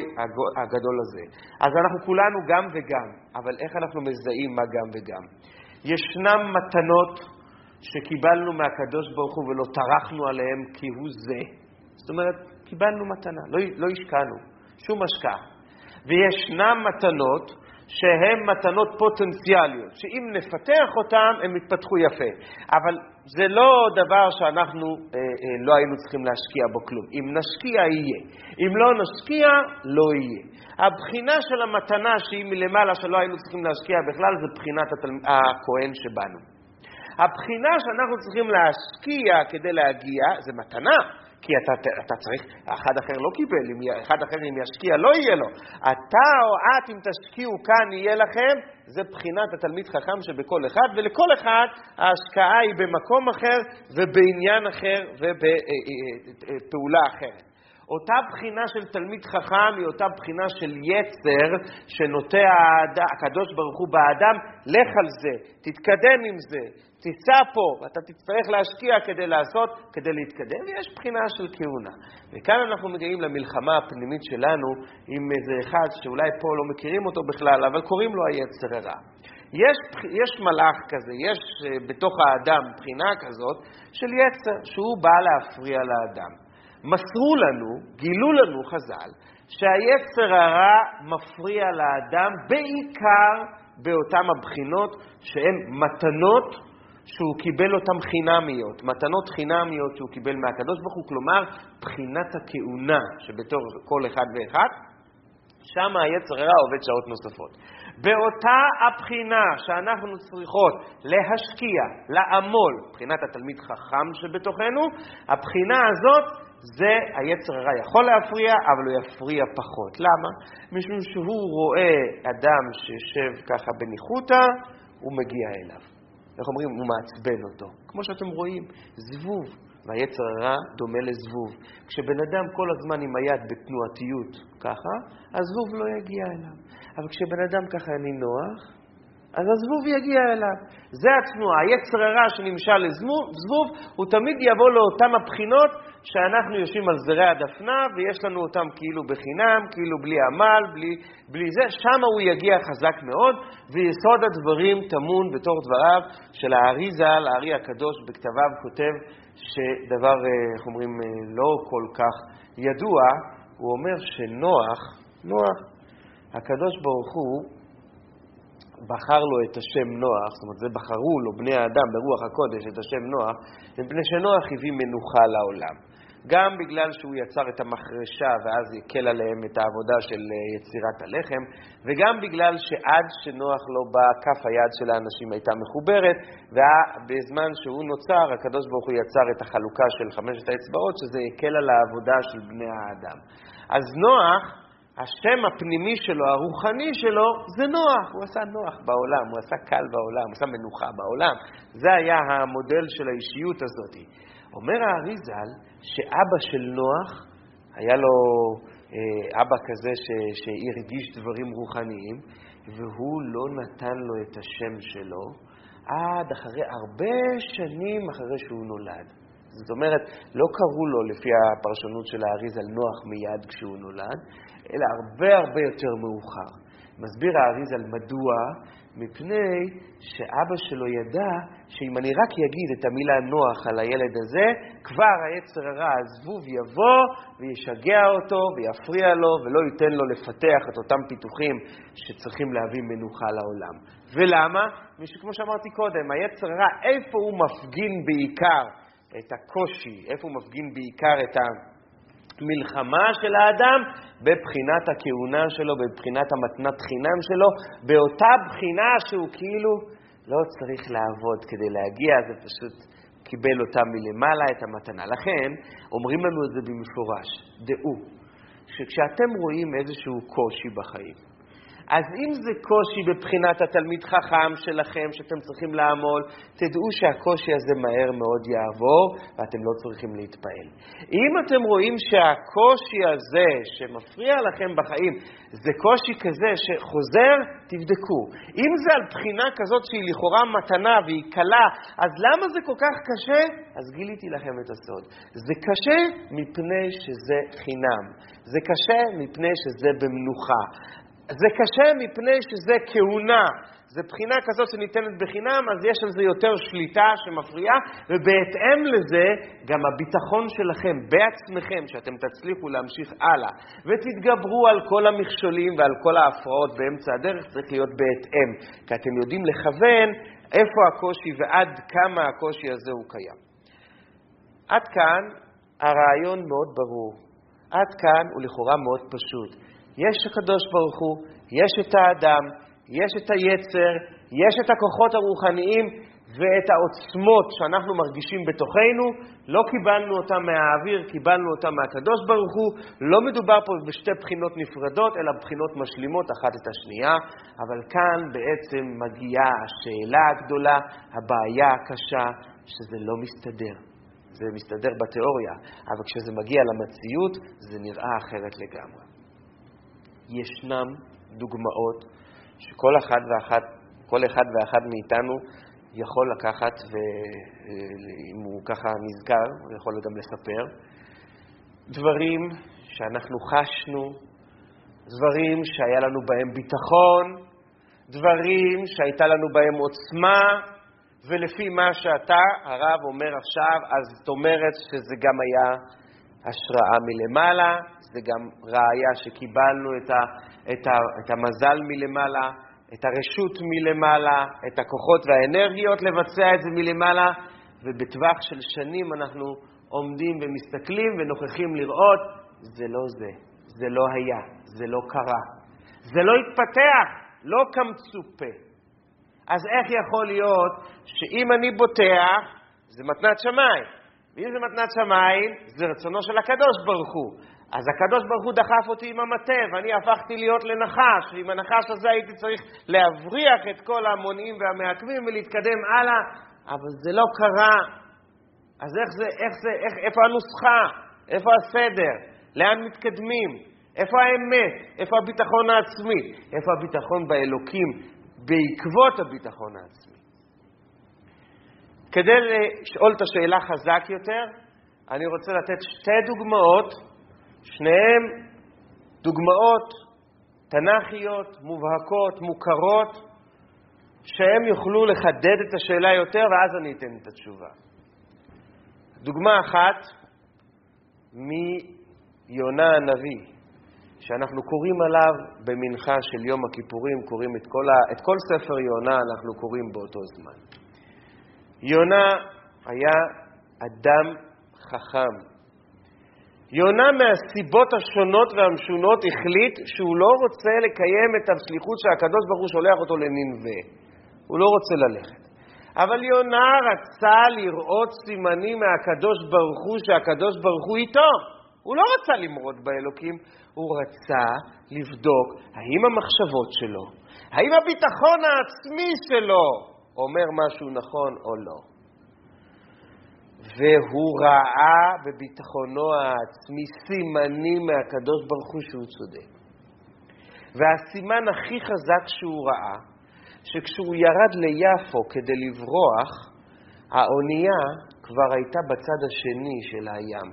הגדול הזה. אז אנחנו כולנו גם וגם, אבל איך אנחנו מזהים מה גם וגם? ישנם מתנות שקיבלנו מהקדוש ברוך הוא ולא טרחנו עליהם כי הוא זה. זאת אומרת, קיבלנו מתנה, לא, לא השקענו, שום השקעה. וישנם מתנות שהן מתנות פוטנציאליות, שאם נפתח אותן, הן יתפתחו יפה. אבל זה לא דבר שאנחנו אה, אה, לא היינו צריכים להשקיע בו כלום. אם נשקיע, יהיה. אם לא נשקיע, לא יהיה. הבחינה של המתנה שהיא מלמעלה, שלא היינו צריכים להשקיע בכלל, זה בחינת התל... הכהן שבנו. הבחינה שאנחנו צריכים להשקיע כדי להגיע, זה מתנה. כי אתה, אתה צריך, אחד אחר לא קיבל, אם אחד אחר אם ישקיע לא יהיה לו. אתה או את, אם תשקיעו כאן יהיה לכם, זה בחינת התלמיד חכם שבכל אחד, ולכל אחד ההשקעה היא במקום אחר ובעניין אחר ובפעולה אחרת. אותה בחינה של תלמיד חכם היא אותה בחינה של יצר שנוטע הקדוש ברוך הוא באדם, לך על זה, תתקדם עם זה, תיסע פה, ואתה תצטרך להשקיע כדי לעשות, כדי להתקדם, ויש בחינה של כהונה. וכאן אנחנו מגיעים למלחמה הפנימית שלנו עם איזה אחד שאולי פה לא מכירים אותו בכלל, אבל קוראים לו היצר הרע. יש, יש מלאך כזה, יש אה, בתוך האדם בחינה כזאת של יצר, שהוא בא להפריע לאדם. מסרו לנו, גילו לנו חז"ל, שהיצר הרע מפריע לאדם בעיקר באותן הבחינות שהן מתנות שהוא קיבל אותן חינמיות, מתנות חינמיות שהוא קיבל מהקדוש ברוך הוא, כלומר, בחינת הכהונה שבתור כל אחד ואחד, שם היצר הרע עובד שעות נוספות. באותה הבחינה שאנחנו צריכות להשקיע, לעמול, בחינת התלמיד חכם שבתוכנו, הבחינה הזאת זה היצר הרע יכול להפריע, אבל הוא יפריע פחות. למה? משום שהוא רואה אדם שיושב ככה בניחותא, הוא מגיע אליו. איך אומרים? הוא מעצבן אותו. כמו שאתם רואים, זבוב, והיצר הרע דומה לזבוב. כשבן אדם כל הזמן עם היד בתנועתיות ככה, הזבוב לא יגיע אליו. אבל כשבן אדם ככה נינוח, אז הזבוב יגיע אליו. זה התנועה. היצר הרע שנמשל לזבוב, הוא תמיד יבוא לאותן הבחינות שאנחנו יושבים על זרי הדפנה ויש לנו אותם כאילו בחינם, כאילו בלי עמל, בלי, בלי זה, שם הוא יגיע חזק מאוד, ויסוד הדברים טמון בתור דבריו של הארי ז"ל, הארי הקדוש בכתביו כותב שדבר, אה, איך אומרים, אה, לא כל כך ידוע, הוא אומר שנוח, נוח, הקדוש ברוך הוא בחר לו את השם נוח, זאת אומרת, זה בחרו לו בני האדם ברוח הקודש את השם נוח, מפני שנוח הביא מנוחה לעולם. גם בגלל שהוא יצר את המחרשה ואז הקל עליהם את העבודה של אה, יצירת הלחם, וגם בגלל שעד שנוח לא בא, כף היד של האנשים הייתה מחוברת, ובזמן שהוא נוצר, הקדוש ברוך הוא יצר את החלוקה של חמשת האצבעות, שזה הקל על העבודה של בני האדם. אז נוח, השם הפנימי שלו, הרוחני שלו, זה נוח. הוא עשה נוח בעולם, הוא עשה קל בעולם, הוא עשה מנוחה בעולם. זה היה המודל של האישיות הזאת. אומר הארי ז"ל שאבא של נוח, היה לו אה, אבא כזה ש, שהרגיש דברים רוחניים, והוא לא נתן לו את השם שלו עד אחרי הרבה שנים אחרי שהוא נולד. זאת אומרת, לא קראו לו, לפי הפרשנות של האריז, על נוח מיד כשהוא נולד, אלא הרבה הרבה יותר מאוחר. מסביר האריז על מדוע, מפני שאבא שלו ידע שאם אני רק אגיד את המילה נוח על הילד הזה, כבר היצר הרע, הזבוב, יבוא וישגע אותו ויפריע לו ולא ייתן לו לפתח את אותם פיתוחים שצריכים להביא מנוחה לעולם. ולמה? משום כמו שאמרתי קודם, היצר הרע, איפה הוא מפגין בעיקר את הקושי, איפה הוא מפגין בעיקר את המלחמה של האדם? בבחינת הכהונה שלו, בבחינת המתנת חינם שלו, באותה בחינה שהוא כאילו לא צריך לעבוד כדי להגיע, זה פשוט קיבל אותה מלמעלה, את המתנה. לכן, אומרים לנו את זה במפורש, דעו, שכשאתם רואים איזשהו קושי בחיים, אז אם זה קושי בבחינת התלמיד חכם שלכם, שאתם צריכים לעמול, תדעו שהקושי הזה מהר מאוד יעבור, ואתם לא צריכים להתפעל. אם אתם רואים שהקושי הזה שמפריע לכם בחיים, זה קושי כזה שחוזר, תבדקו. אם זה על בחינה כזאת שהיא לכאורה מתנה והיא קלה, אז למה זה כל כך קשה? אז גיליתי לכם את הסוד. זה קשה מפני שזה חינם. זה קשה מפני שזה במנוחה. זה קשה מפני שזה כהונה. זה בחינה כזאת שניתנת בחינם, אז יש על זה יותר שליטה שמפריעה, ובהתאם לזה, גם הביטחון שלכם בעצמכם, שאתם תצליחו להמשיך הלאה, ותתגברו על כל המכשולים ועל כל ההפרעות באמצע הדרך, צריך להיות בהתאם, כי אתם יודעים לכוון איפה הקושי ועד כמה הקושי הזה הוא קיים. עד כאן הרעיון מאוד ברור. עד כאן הוא לכאורה מאוד פשוט. יש הקדוש ברוך הוא, יש את האדם, יש את היצר, יש את הכוחות הרוחניים ואת העוצמות שאנחנו מרגישים בתוכנו, לא קיבלנו אותם מהאוויר, קיבלנו אותם מהקדוש ברוך הוא. לא מדובר פה בשתי בחינות נפרדות, אלא בחינות משלימות אחת את השנייה, אבל כאן בעצם מגיעה השאלה הגדולה, הבעיה הקשה, שזה לא מסתדר. זה מסתדר בתיאוריה, אבל כשזה מגיע למציאות, זה נראה אחרת לגמרי. ישנם דוגמאות שכל אחד ואחת, כל אחד ואחד מאיתנו יכול לקחת, ואם הוא ככה נזכר, הוא יכול גם לספר, דברים שאנחנו חשנו, דברים שהיה לנו בהם ביטחון, דברים שהייתה לנו בהם עוצמה, ולפי מה שאתה, הרב, אומר עכשיו, אז זאת אומרת שזה גם היה השראה מלמעלה, זה גם ראיה שקיבלנו את, ה, את, ה, את המזל מלמעלה, את הרשות מלמעלה, את הכוחות והאנרגיות לבצע את זה מלמעלה, ובטווח של שנים אנחנו עומדים ומסתכלים ונוכחים לראות, זה לא זה, זה לא היה, זה לא קרה, זה לא התפתח, לא כמצופה. אז איך יכול להיות שאם אני בוטח, זה מתנת שמיים, ואם זה מתנת שמיים, זה רצונו של הקדוש ברוך הוא. אז הקדוש ברוך הוא דחף אותי עם המטה, ואני הפכתי להיות לנחש, ועם הנחש הזה הייתי צריך להבריח את כל המונעים והמעכבים ולהתקדם הלאה, אבל זה לא קרה. אז איך זה, איך זה, איך, איפה הנוסחה? איפה הסדר? לאן מתקדמים? איפה האמת? איפה הביטחון העצמי? איפה הביטחון באלוקים? בעקבות הביטחון העצמי. כדי לשאול את השאלה חזק יותר, אני רוצה לתת שתי דוגמאות, שניהם דוגמאות תנ"כיות, מובהקות, מוכרות, שהם יוכלו לחדד את השאלה יותר, ואז אני אתן את התשובה. דוגמה אחת מיונה הנביא, שאנחנו קוראים עליו במנחה של יום הכיפורים, קוראים את כל, ה... את כל ספר יונה, אנחנו קוראים באותו זמן. יונה היה אדם חכם. יונה מהסיבות השונות והמשונות החליט שהוא לא רוצה לקיים את השליחות שהקדוש ברוך הוא שולח אותו לננבה. הוא לא רוצה ללכת. אבל יונה רצה לראות סימנים מהקדוש ברוך הוא שהקדוש ברוך הוא איתו. הוא לא רצה למרוד באלוקים, הוא רצה לבדוק האם המחשבות שלו, האם הביטחון העצמי שלו אומר משהו נכון או לא. והוא ראה בביטחונו העצמי סימנים מהקדוש ברוך הוא שהוא צודק. והסימן הכי חזק שהוא ראה, שכשהוא ירד ליפו כדי לברוח, האונייה כבר הייתה בצד השני של הים.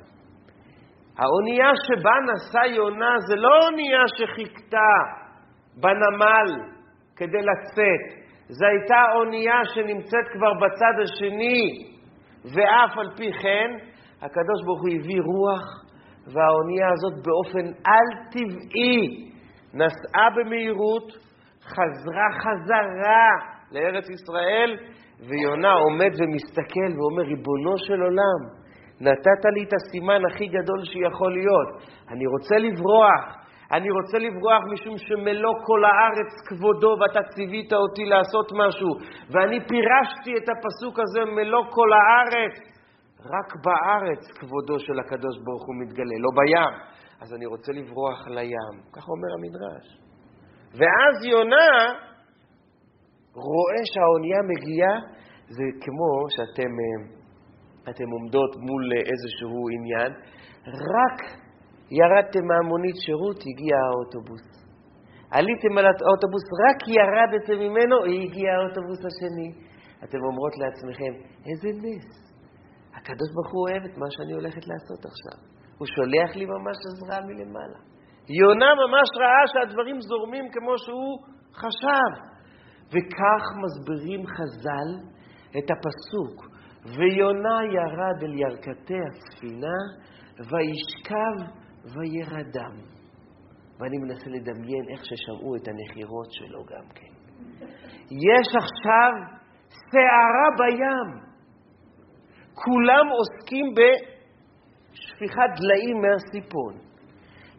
האונייה שבה נסע יונה זה לא אונייה שחיכתה בנמל כדי לצאת, זו הייתה אונייה שנמצאת כבר בצד השני, ואף על פי כן, הקדוש ברוך הוא הביא רוח, והאונייה הזאת באופן על-טבעי נסעה במהירות, חזרה חזרה לארץ ישראל, ויונה עומד ומסתכל ואומר, ריבונו של עולם, נתת לי את הסימן הכי גדול שיכול להיות. אני רוצה לברוח, אני רוצה לברוח משום שמלוא כל הארץ כבודו ואתה ציווית אותי לעשות משהו. ואני פירשתי את הפסוק הזה מלוא כל הארץ. רק בארץ כבודו של הקדוש ברוך הוא מתגלה, לא בים. אז אני רוצה לברוח לים. ככה אומר המדרש. ואז יונה רואה שהאונייה מגיעה, זה כמו שאתם אה, עומדות מול איזשהו עניין, רק ירדתם מהמונית שירות, הגיע האוטובוס. עליתם על האוטובוס, רק ירדתם ממנו, הגיע האוטובוס השני. אתם אומרות לעצמכם, איזה נס. הקדוש ברוך הוא אוהב את מה שאני הולכת לעשות עכשיו. הוא שולח לי ממש עזרה מלמעלה. יונה ממש ראה שהדברים זורמים כמו שהוא חשב. וכך מסבירים חז"ל את הפסוק, ויונה ירד אל ירכתי הספינה, וישכב וירדם. ואני מנסה לדמיין איך ששמעו את הנחירות שלו גם כן. יש עכשיו סערה בים. כולם עוסקים בשפיכת דליים מהסיפון.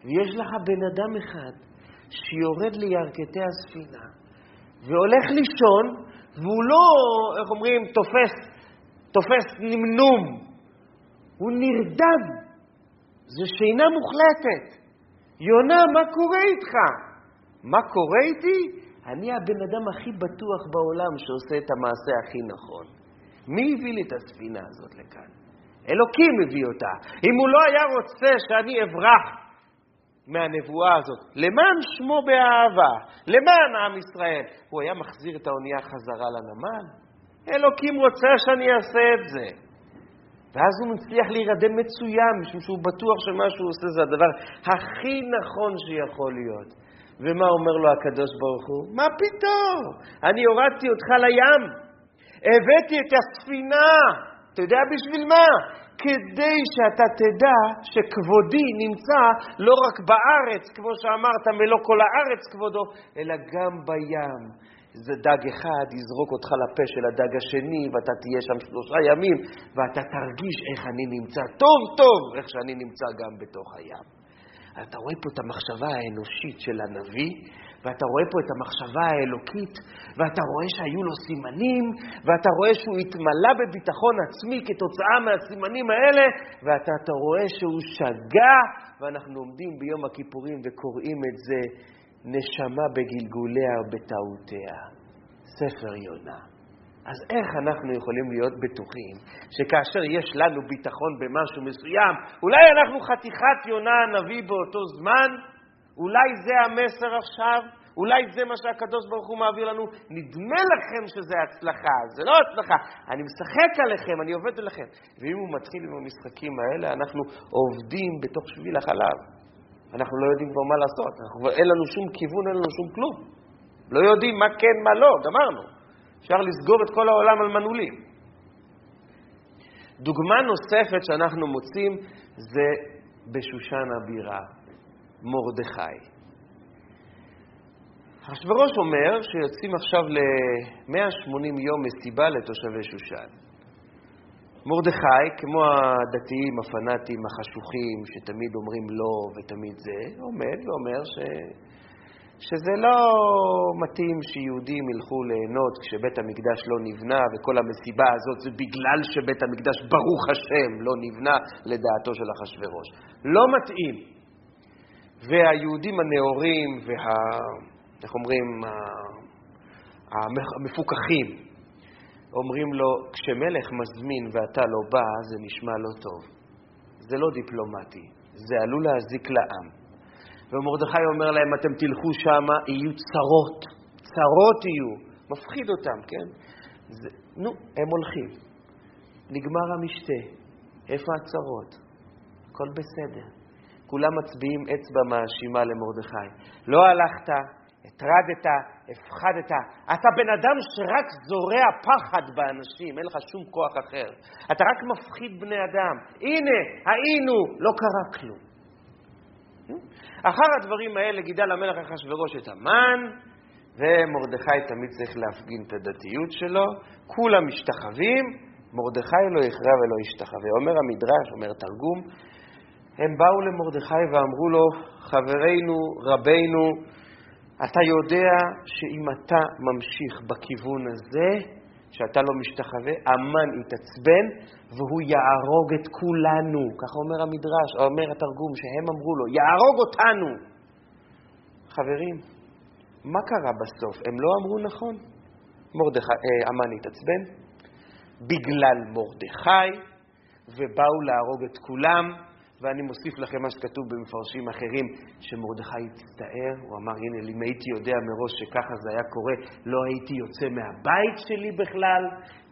ויש לך בן אדם אחד שיורד לירכתי הספינה והולך לישון, והוא לא, איך אומרים, תופס, תופס נמנום. הוא נרדם. זה שינה מוחלטת. יונה, מה קורה איתך? מה קורה איתי? אני הבן אדם הכי בטוח בעולם שעושה את המעשה הכי נכון. מי הביא לי את הספינה הזאת לכאן? אלוקים הביא אותה. אם הוא לא היה רוצה שאני אברח מהנבואה הזאת, למען שמו באהבה, למען עם ישראל, הוא היה מחזיר את האונייה חזרה לנמל? אלוקים רוצה שאני אעשה את זה. ואז הוא מצליח להירדם מצוין, משום שהוא בטוח שמה שהוא עושה זה הדבר הכי נכון שיכול להיות. ומה אומר לו הקדוש ברוך הוא? מה פתאום? אני הורדתי אותך לים, הבאתי את הספינה, אתה יודע בשביל מה? כדי שאתה תדע שכבודי נמצא לא רק בארץ, כמו שאמרת, מלוא כל הארץ כבודו, אלא גם בים. זה דג אחד יזרוק אותך לפה של הדג השני, ואתה תהיה שם שלושה ימים, ואתה תרגיש איך אני נמצא טוב טוב, איך שאני נמצא גם בתוך הים. אתה רואה פה את המחשבה האנושית של הנביא, ואתה רואה פה את המחשבה האלוקית, ואתה רואה שהיו לו סימנים, ואתה רואה שהוא התמלא בביטחון עצמי כתוצאה מהסימנים האלה, ואתה רואה שהוא שגה, ואנחנו עומדים ביום הכיפורים וקוראים את זה נשמה בגלגוליה ובטעותיה. ספר יונה. אז איך אנחנו יכולים להיות בטוחים שכאשר יש לנו ביטחון במשהו מסוים, אולי אנחנו חתיכת יונה הנביא באותו זמן? אולי זה המסר עכשיו? אולי זה מה שהקדוש ברוך הוא מעביר לנו, נדמה לכם שזה הצלחה, זה לא הצלחה, אני משחק עליכם, אני עובד עליכם. ואם הוא מתחיל עם המשחקים האלה, אנחנו עובדים בתוך שביל החלב. אנחנו לא יודעים כבר מה לעשות, אנחנו, אין לנו שום כיוון, אין לנו שום כלום. לא יודעים מה כן, מה לא, גמרנו. אפשר לסגור את כל העולם על מנעולים. דוגמה נוספת שאנחנו מוצאים זה בשושן הבירה, מרדכי. אחשוורוש אומר שיוצאים עכשיו ל-180 יום מסיבה לתושבי שושן. מרדכי, כמו הדתיים הפנאטים החשוכים, שתמיד אומרים לא ותמיד זה, עומד ואומר ש... שזה לא מתאים שיהודים ילכו ליהנות כשבית המקדש לא נבנה, וכל המסיבה הזאת זה בגלל שבית המקדש, ברוך השם, לא נבנה לדעתו של אחשוורוש. לא מתאים. והיהודים הנאורים וה... איך אומרים? המפוקחים, אומרים לו, כשמלך מזמין ואתה לא בא, זה נשמע לא טוב. זה לא דיפלומטי, זה עלול להזיק לעם. ומרדכי אומר להם, אתם תלכו שמה, יהיו צרות, צרות יהיו. מפחיד אותם, כן? זה, נו, הם הולכים. נגמר המשתה. איפה הצרות? הכל בסדר. כולם מצביעים אצבע מאשימה למרדכי. לא הלכת, הטרדת, הפחדת. אתה בן אדם שרק זורע פחד באנשים, אין לך שום כוח אחר. אתה רק מפחיד בני אדם. הנה, היינו, לא קרה כלום. אחר הדברים האלה גידל המלך אחשורוש את המן, ומרדכי תמיד צריך להפגין את הדתיות שלו. כולם משתחווים, מרדכי לא יכרע ולא ישתחווה. אומר המדרש, אומר תרגום, הם באו למרדכי ואמרו לו, חברנו, רבנו, אתה יודע שאם אתה ממשיך בכיוון הזה, שאתה לא משתחווה, המן יתעצבן והוא יהרוג את כולנו. ככה אומר המדרש, או אומר התרגום, שהם אמרו לו, יהרוג אותנו. חברים, מה קרה בסוף? הם לא אמרו נכון? מרדכי, אה, המן התעצבן בגלל מרדכי, ובאו להרוג את כולם. ואני מוסיף לכם מה שכתוב במפרשים אחרים, שמרדכי הצטער, הוא אמר, הנה, אם הייתי יודע מראש שככה זה היה קורה, לא הייתי יוצא מהבית שלי בכלל,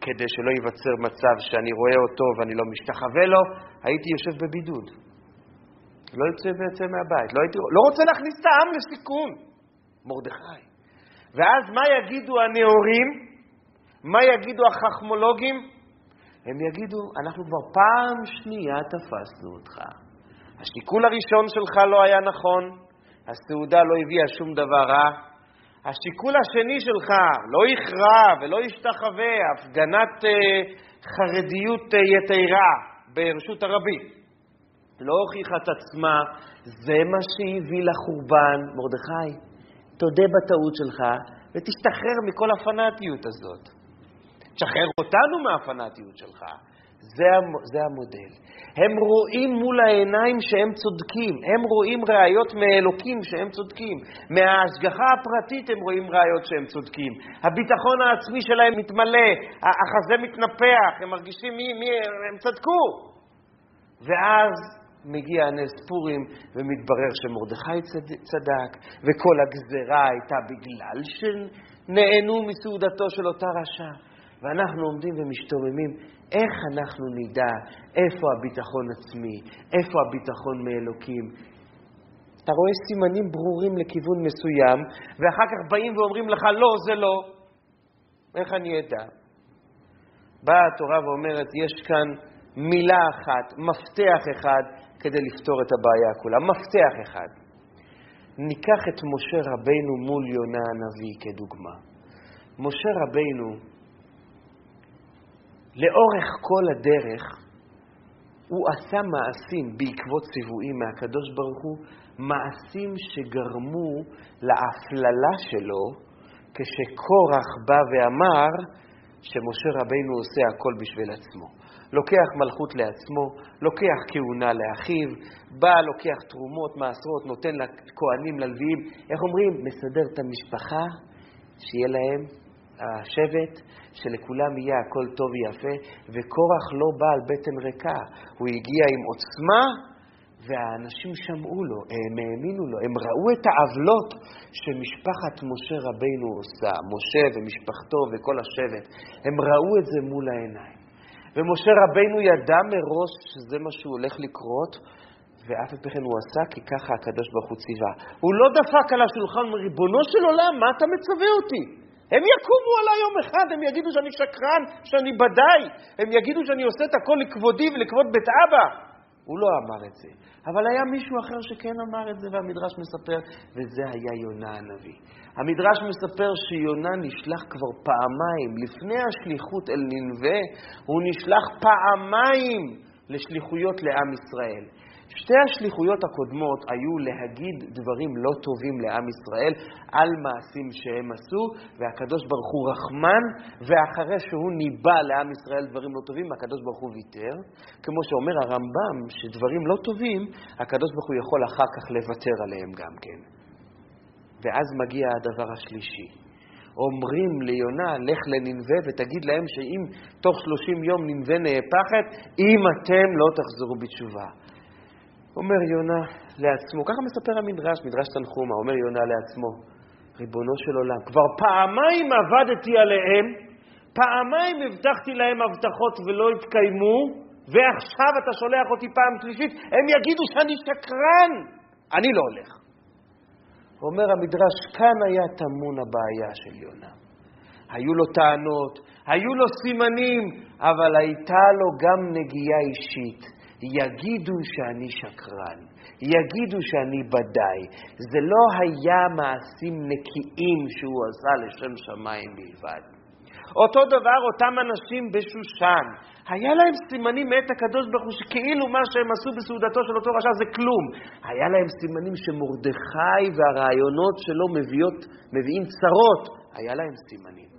כדי שלא ייווצר מצב שאני רואה אותו ואני לא משתחווה לו, הייתי יושב בבידוד. לא יוצא ויוצא מהבית, לא, הייתי, לא רוצה להכניס את העם לסיכון, מרדכי. ואז מה יגידו הנאורים? מה יגידו החכמולוגים? הם יגידו, אנחנו כבר פעם שנייה תפסנו אותך. השיקול הראשון שלך לא היה נכון, הסעודה לא הביאה שום דבר רע. השיקול השני שלך לא יכרע ולא ישתחווה, הפגנת uh, חרדיות uh, יתרה ברשות הרבים. לא הוכיחה את עצמה, זה מה שהביא לחורבן. מרדכי, תודה בטעות שלך ותשתחרר מכל הפנאטיות הזאת. תשחרר אותנו מהפנאטיות שלך. זה, זה המודל. הם רואים מול העיניים שהם צודקים, הם רואים ראיות מאלוקים שהם צודקים. מההשגחה הפרטית הם רואים ראיות שהם צודקים. הביטחון העצמי שלהם מתמלא, החזה מתנפח, הם מרגישים מי, מי, הם צדקו. ואז מגיע נס פורים ומתברר שמרדכי צדק, וכל הגזרה הייתה בגלל שנהנו מסעודתו של אותה רשע. ואנחנו עומדים ומשתוממים, איך אנחנו נדע איפה הביטחון עצמי, איפה הביטחון מאלוקים? אתה רואה סימנים ברורים לכיוון מסוים, ואחר כך באים ואומרים לך, לא, זה לא. איך אני אדע? באה התורה ואומרת, יש כאן מילה אחת, מפתח אחד, כדי לפתור את הבעיה כולה. מפתח אחד. ניקח את משה רבינו מול יונה הנביא כדוגמה. משה רבינו לאורך כל הדרך הוא עשה מעשים בעקבות ציוויים מהקדוש ברוך הוא, מעשים שגרמו להפללה שלו כשקורח בא ואמר שמשה רבינו עושה הכל בשביל עצמו. לוקח מלכות לעצמו, לוקח כהונה לאחיו, בא, לוקח תרומות, מעשרות, נותן לכהנים, ללוויים, איך אומרים? מסדר את המשפחה, שיהיה להם השבט, שלכולם יהיה הכל טוב ויפה, וקורח לא בא על בטן ריקה, הוא הגיע עם עוצמה והאנשים שמעו לו, הם האמינו לו, הם ראו את העוולות שמשפחת משה רבינו עושה, משה ומשפחתו וכל השבט, הם ראו את זה מול העיניים. ומשה רבינו ידע מראש שזה מה שהוא הולך לקרות, ואף על פי כן הוא עשה כי ככה הקדוש ברוך הוא ציווה. הוא לא דפק על השולחן, ריבונו של עולם, מה אתה מצווה אותי? הם יקומו עליי יום אחד, הם יגידו שאני שקרן, שאני בדאי, הם יגידו שאני עושה את הכל לכבודי ולכבוד בית אבא. הוא לא אמר את זה. אבל היה מישהו אחר שכן אמר את זה, והמדרש מספר, וזה היה יונה הנביא. המדרש מספר שיונה נשלח כבר פעמיים, לפני השליחות אל ננבה, הוא נשלח פעמיים לשליחויות לעם ישראל. שתי השליחויות הקודמות היו להגיד דברים לא טובים לעם ישראל על מעשים שהם עשו, והקדוש ברוך הוא רחמן, ואחרי שהוא ניבא לעם ישראל דברים לא טובים, הקדוש ברוך הוא ויתר. כמו שאומר הרמב"ם, שדברים לא טובים, הקדוש ברוך הוא יכול אחר כך לוותר עליהם גם כן. ואז מגיע הדבר השלישי. אומרים ליונה, לך לננבה ותגיד להם שאם תוך שלושים יום ננבה נהפכת, אם אתם לא תחזרו בתשובה. אומר יונה לעצמו, ככה מספר המדרש, מדרש תנחומה, אומר יונה לעצמו, ריבונו של עולם, כבר פעמיים עבדתי עליהם, פעמיים הבטחתי להם הבטחות ולא התקיימו, ועכשיו אתה שולח אותי פעם שלישית, הם יגידו שאני שקרן, אני לא הולך. אומר המדרש, כאן היה טמון הבעיה של יונה. היו לו טענות, היו לו סימנים, אבל הייתה לו גם נגיעה אישית. יגידו שאני שקרן, יגידו שאני בדאי. זה לא היה מעשים נקיים שהוא עשה לשם שמיים בלבד. אותו דבר אותם אנשים בשושן, היה להם סימנים מאת הקדוש ברוך הוא שכאילו מה שהם עשו בסעודתו של אותו רשע זה כלום. היה להם סימנים שמרדכי והרעיונות שלו מביאות, מביאים צרות, היה להם סימנים.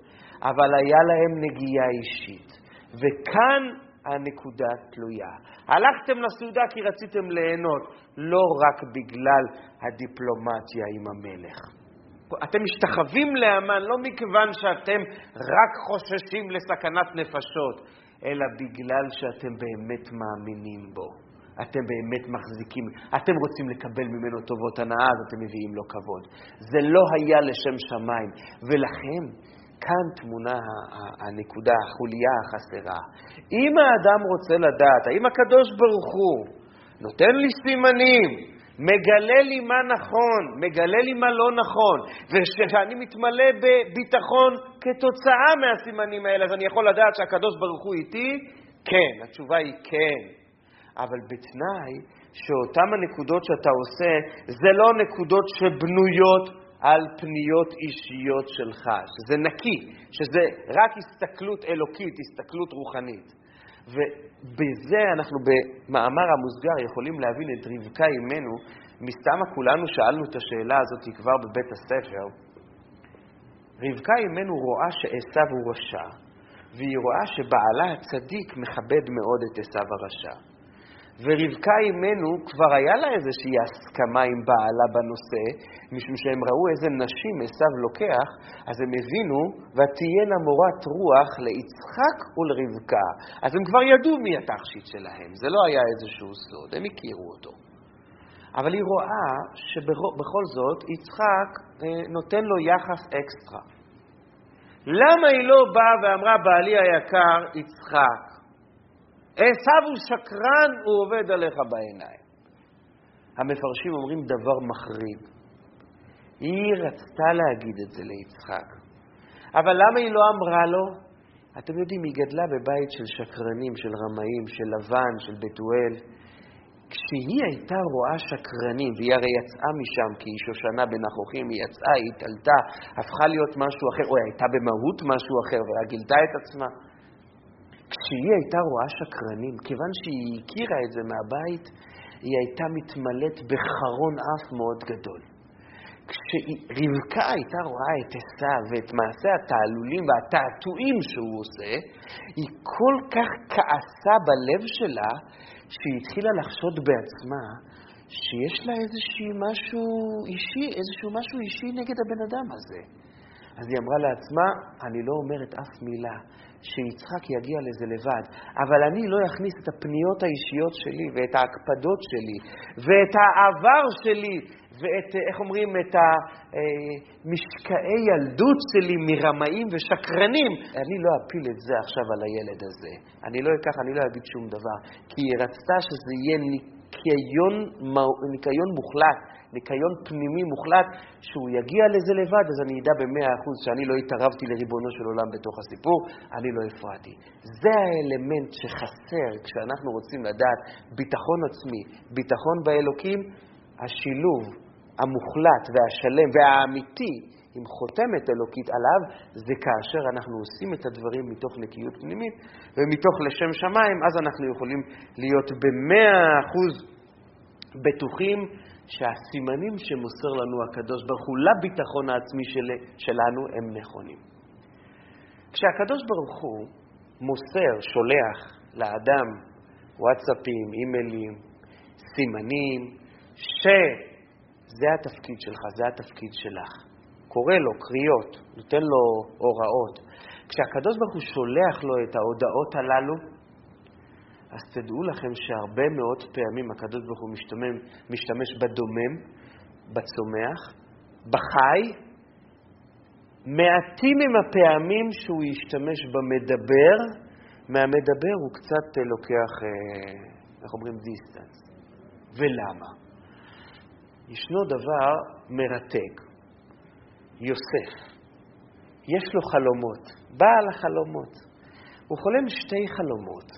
אבל היה להם נגיעה אישית. וכאן הנקודה תלויה. הלכתם לסעודה כי רציתם ליהנות, לא רק בגלל הדיפלומטיה עם המלך. אתם משתחווים לאמן לא מכיוון שאתם רק חוששים לסכנת נפשות, אלא בגלל שאתם באמת מאמינים בו. אתם באמת מחזיקים, אתם רוצים לקבל ממנו טובות הנאה, אז אתם מביאים לו כבוד. זה לא היה לשם שמיים, ולכן כאן טמונה הנקודה, החוליה החסרה. אם האדם רוצה לדעת, האם הקדוש ברוך הוא נותן לי סימנים, מגלה לי מה נכון, מגלה לי מה לא נכון, וכשאני מתמלא בביטחון כתוצאה מהסימנים האלה, אז אני יכול לדעת שהקדוש ברוך הוא איתי? כן, התשובה היא כן. אבל בתנאי שאותן הנקודות שאתה עושה, זה לא נקודות שבנויות על פניות אישיות שלך, שזה נקי, שזה רק הסתכלות אלוקית, הסתכלות רוחנית. ובזה אנחנו במאמר המוסגר יכולים להבין את רבקה אימנו, מסתמה כולנו שאלנו את השאלה הזאת כבר בבית הספר. רבקה אימנו רואה שעשו הוא רשע, והיא רואה שבעלה הצדיק מכבד מאוד את עשו הרשע. ורבקה אימנו כבר היה לה איזושהי הסכמה עם בעלה בנושא, משום שהם ראו איזה נשים עשיו לוקח, אז הם הבינו, ותהיינה מורת רוח ליצחק ולרבקה. אז הם כבר ידעו מי התכשיט שלהם, זה לא היה איזשהו סוד, הם הכירו אותו. אבל היא רואה שבכל זאת יצחק אה, נותן לו יחס אקסטרה. למה היא לא באה ואמרה, בעלי היקר, יצחק, עשיו הוא שקרן, הוא עובד עליך בעיניים. המפרשים אומרים דבר מחריד. היא רצתה להגיד את זה ליצחק, אבל למה היא לא אמרה לו? אתם יודעים, היא גדלה בבית של שקרנים, של רמאים, של לבן, של בתואל. כשהיא הייתה רואה שקרנים, והיא הרי יצאה משם כי היא שושנה בנכוחים, היא יצאה, היא התעלתה, הפכה להיות משהו אחר, או הייתה במהות משהו אחר, וגילתה את עצמה. כשהיא הייתה רואה שקרנים, כיוון שהיא הכירה את זה מהבית, היא הייתה מתמלאת בחרון אף מאוד גדול. כשרבקה הייתה רואה את עשיו ואת מעשה התעלולים והתעתועים שהוא עושה, היא כל כך כעסה בלב שלה, שהיא התחילה לחשוד בעצמה שיש לה איזשהו משהו אישי, איזשהו משהו אישי נגד הבן אדם הזה. אז היא אמרה לעצמה, אני לא אומרת אף מילה, שיצחק יגיע לזה לבד, אבל אני לא אכניס את הפניות האישיות שלי ואת ההקפדות שלי ואת העבר שלי ואת, איך אומרים, את המשקעי ילדות שלי מרמאים ושקרנים. אני לא אפיל את זה עכשיו על הילד הזה. אני לא אקח, אני לא אגיד שום דבר, כי היא רצתה שזה יהיה ניקיון, ניקיון מוחלט. ניקיון פנימי מוחלט, שהוא יגיע לזה לבד, אז אני אדע במאה אחוז שאני לא התערבתי לריבונו של עולם בתוך הסיפור, אני לא הפרעתי. זה האלמנט שחסר כשאנחנו רוצים לדעת ביטחון עצמי, ביטחון באלוקים, השילוב המוחלט והשלם והאמיתי עם חותמת אלוקית עליו, זה כאשר אנחנו עושים את הדברים מתוך נקיות פנימית ומתוך לשם שמיים, אז אנחנו יכולים להיות במאה אחוז בטוחים שהסימנים שמוסר לנו הקדוש ברוך הוא לביטחון העצמי של, שלנו הם נכונים. כשהקדוש ברוך הוא מוסר, שולח לאדם וואטסאפים, אימיילים, סימנים, שזה התפקיד שלך, זה התפקיד שלך. קורא לו קריאות, נותן לו הוראות. כשהקדוש ברוך הוא שולח לו את ההודעות הללו, אז תדעו לכם שהרבה מאוד פעמים הקדוש ברוך הוא משתמש, משתמש בדומם, בצומח, בחי. מעטים הם הפעמים שהוא ישתמש במדבר, מהמדבר הוא קצת לוקח, אה, איך אומרים, דיסטנס. ולמה? ישנו דבר מרתק. יוסף, יש לו חלומות, בעל החלומות. הוא חולם שתי חלומות.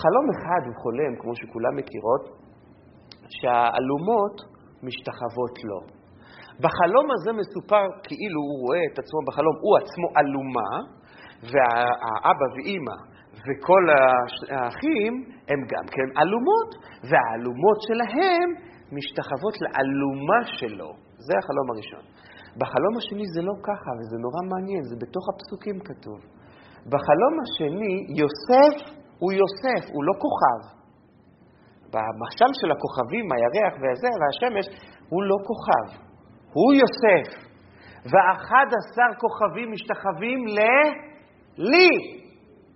חלום אחד הוא חולם, כמו שכולם מכירות, שהאלומות משתחוות לו. בחלום הזה מסופר כאילו הוא רואה את עצמו בחלום, הוא עצמו אלומה, והאבא ואימא וכל האחים הם גם כן אלומות, והאלומות שלהם משתחוות לאלומה שלו. זה החלום הראשון. בחלום השני זה לא ככה, וזה נורא מעניין, זה בתוך הפסוקים כתוב. בחלום השני, יוסף הוא יוסף, הוא לא כוכב. במשל של הכוכבים, הירח והזה והשמש, הוא לא כוכב, הוא יוסף. ואחד עשר כוכבים משתחווים ל... לי.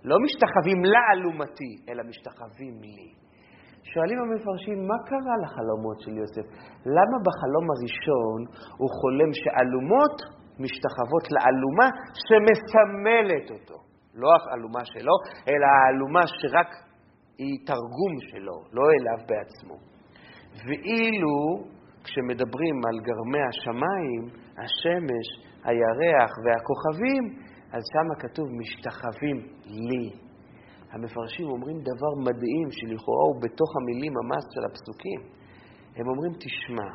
לא משתחווים לאלומתי, אלא משתחווים לי. שואלים המפרשים, מה קרה לחלומות של יוסף? למה בחלום הראשון הוא חולם שאלומות משתחוות לאלומה שמסמלת אותו? לא האלומה שלו, אלא האלומה שרק היא תרגום שלו, לא אליו בעצמו. ואילו כשמדברים על גרמי השמיים, השמש, הירח והכוכבים, אז שם כתוב משתחווים לי. המפרשים אומרים דבר מדהים שלכאורה הוא בתוך המילים ממש של הפסוקים. הם אומרים, תשמע,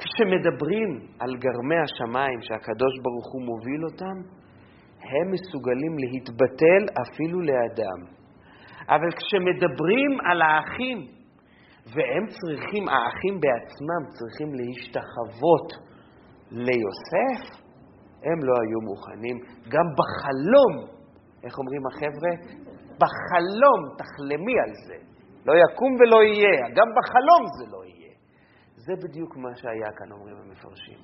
כשמדברים על גרמי השמיים שהקדוש ברוך הוא מוביל אותם, הם מסוגלים להתבטל אפילו לאדם. אבל כשמדברים על האחים, והם צריכים, האחים בעצמם צריכים להשתחוות ליוסף, הם לא היו מוכנים. גם בחלום, איך אומרים החבר'ה? בחלום, תחלמי על זה. לא יקום ולא יהיה, גם בחלום זה לא יהיה. זה בדיוק מה שהיה כאן, אומרים המפרשים.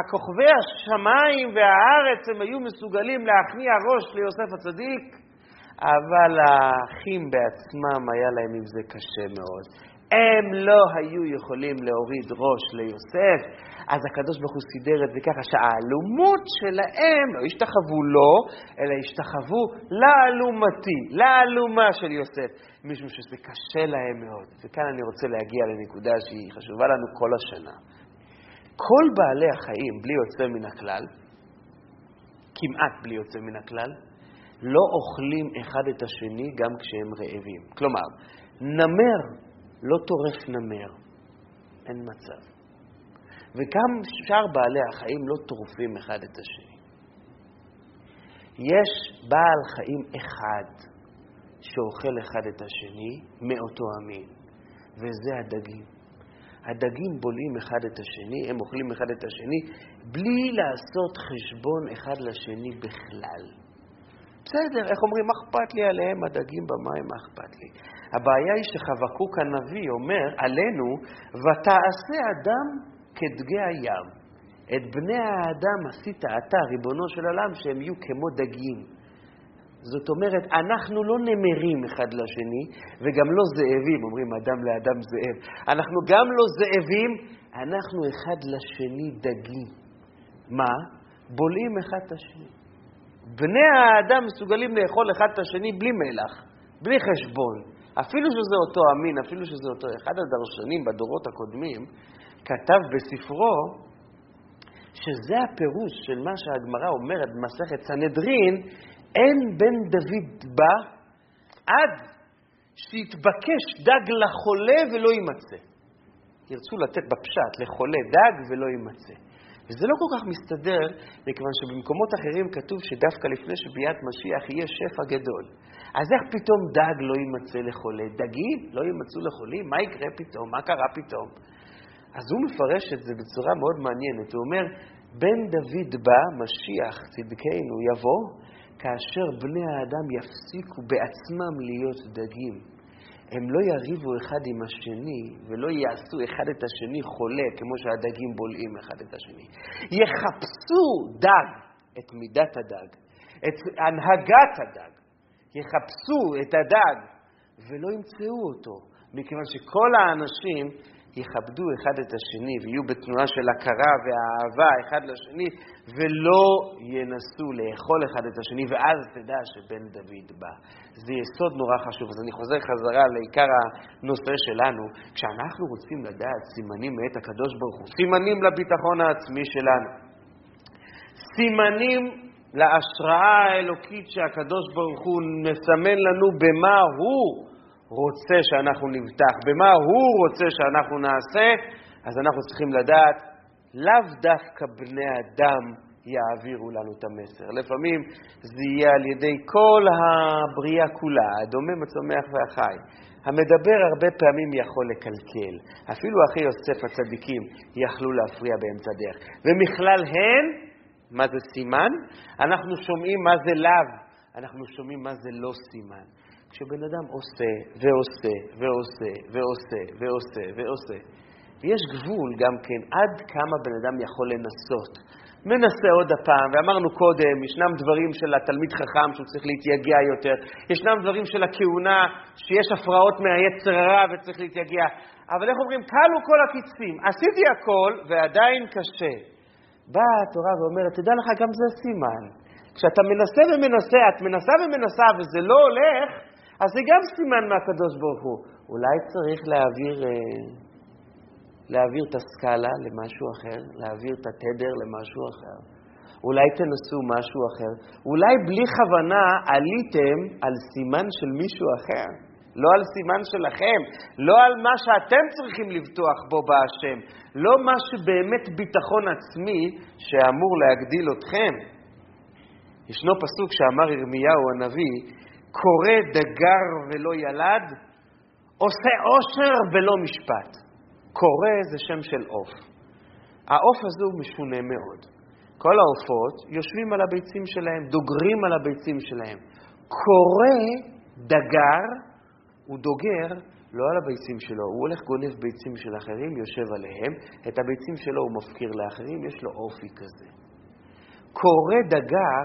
הכוכבי השמיים והארץ, הם היו מסוגלים להכניע ראש ליוסף הצדיק, אבל האחים בעצמם, היה להם עם זה קשה מאוד. הם לא היו יכולים להוריד ראש ליוסף, אז הקדוש ברוך הוא סידר את זה ככה שהאלומות שלהם לא השתחוו לו, אלא השתחוו לאלומתי, לאלומה של יוסף, משום שזה קשה להם מאוד. וכאן אני רוצה להגיע לנקודה שהיא חשובה לנו כל השנה. כל בעלי החיים, בלי יוצא מן הכלל, כמעט בלי יוצא מן הכלל, לא אוכלים אחד את השני גם כשהם רעבים. כלומר, נמר לא טורף נמר, אין מצב. וגם שאר בעלי החיים לא טורפים אחד את השני. יש בעל חיים אחד שאוכל אחד את השני מאותו המין, וזה הדגים. הדגים בולעים אחד את השני, הם אוכלים אחד את השני, בלי לעשות חשבון אחד לשני בכלל. בסדר, איך אומרים, אכפת לי עליהם הדגים במים, מה אכפת לי? הבעיה היא שחבקוק הנביא אומר עלינו, ותעשה אדם כדגי הים. את בני האדם עשית אתה, ריבונו של עולם, שהם יהיו כמו דגים. זאת אומרת, אנחנו לא נמרים אחד לשני, וגם לא זאבים, אומרים אדם לאדם זאב. אנחנו גם לא זאבים, אנחנו אחד לשני דגים. מה? בולעים אחד את השני. בני האדם מסוגלים לאכול אחד את השני בלי מלח, בלי חשבון. אפילו שזה אותו המין, אפילו שזה אותו... אחד הדרשנים בדורות הקודמים כתב בספרו שזה הפירוש של מה שהגמרא אומרת במסכת סנהדרין, אין בן דוד בא עד שיתבקש דג לחולה ולא יימצא. ירצו לתת בפשט לחולה דג ולא יימצא. וזה לא כל כך מסתדר, מכיוון שבמקומות אחרים כתוב שדווקא לפני שביאת משיח יהיה שפע גדול. אז איך פתאום דג לא יימצא לחולה? דגים לא יימצאו לחולים? מה יקרה פתאום? מה קרה פתאום? אז הוא מפרש את זה בצורה מאוד מעניינת. הוא אומר, בן דוד בא, משיח צדקנו יבוא, כאשר בני האדם יפסיקו בעצמם להיות דגים. הם לא יריבו אחד עם השני ולא יעשו אחד את השני חולה, כמו שהדגים בולעים אחד את השני. יחפשו דג, את מידת הדג, את הנהגת הדג. יחפשו את הדג ולא ימצאו אותו, מכיוון שכל האנשים יכבדו אחד את השני ויהיו בתנועה של הכרה ואהבה אחד לשני ולא ינסו לאכול אחד את השני ואז תדע שבן דוד בא. זה יסוד נורא חשוב. אז אני חוזר חזרה לעיקר הנושא שלנו. כשאנחנו רוצים לדעת סימנים מאת הקדוש ברוך הוא, סימנים לביטחון העצמי שלנו, סימנים להשראה האלוקית שהקדוש ברוך הוא מסמן לנו במה הוא רוצה שאנחנו נבטח, במה הוא רוצה שאנחנו נעשה, אז אנחנו צריכים לדעת, לאו דווקא בני אדם יעבירו לנו את המסר. לפעמים זה יהיה על ידי כל הבריאה כולה, הדומם, הצומח והחי. המדבר הרבה פעמים יכול לקלקל. אפילו אחי יוסף הצדיקים יכלו להפריע באמצע דרך. ומכלל הן, מה זה סימן? אנחנו שומעים מה זה לאו, אנחנו שומעים מה זה לא סימן. כשבן אדם עושה ועושה ועושה ועושה ועושה ועושה, ויש גבול גם כן עד כמה בן אדם יכול לנסות. מנסה עוד הפעם, ואמרנו קודם, ישנם דברים של התלמיד חכם שהוא צריך להתייגע יותר, ישנם דברים של הכהונה שיש הפרעות מהיצר הרע וצריך להתייגע, אבל איך אומרים, כלו כל הקיצים, עשיתי הכל ועדיין קשה. באה התורה ואומרת, תדע לך, גם זה סימן. כשאתה מנסה ומנסה, את מנסה ומנסה וזה לא הולך, אז זה גם סימן מהקדוש ברוך הוא. אולי צריך להעביר, אה, להעביר את הסקאלה למשהו אחר, להעביר את התדר למשהו אחר. אולי תנסו משהו אחר. אולי בלי כוונה עליתם על סימן של מישהו אחר. לא על סימן שלכם, לא על מה שאתם צריכים לבטוח בו בהשם, לא מה שבאמת ביטחון עצמי שאמור להגדיל אתכם. ישנו פסוק שאמר ירמיהו הנביא, קורא דגר ולא ילד, עושה עושר ולא משפט. קורא זה שם של עוף. העוף הזה הוא משונה מאוד. כל העופות יושבים על הביצים שלהם, דוגרים על הביצים שלהם. קורא דגר, הוא דוגר לא על הביצים שלו, הוא הולך גונב ביצים של אחרים, יושב עליהם, את הביצים שלו הוא מפקיר לאחרים, יש לו אופי כזה. קורא דגר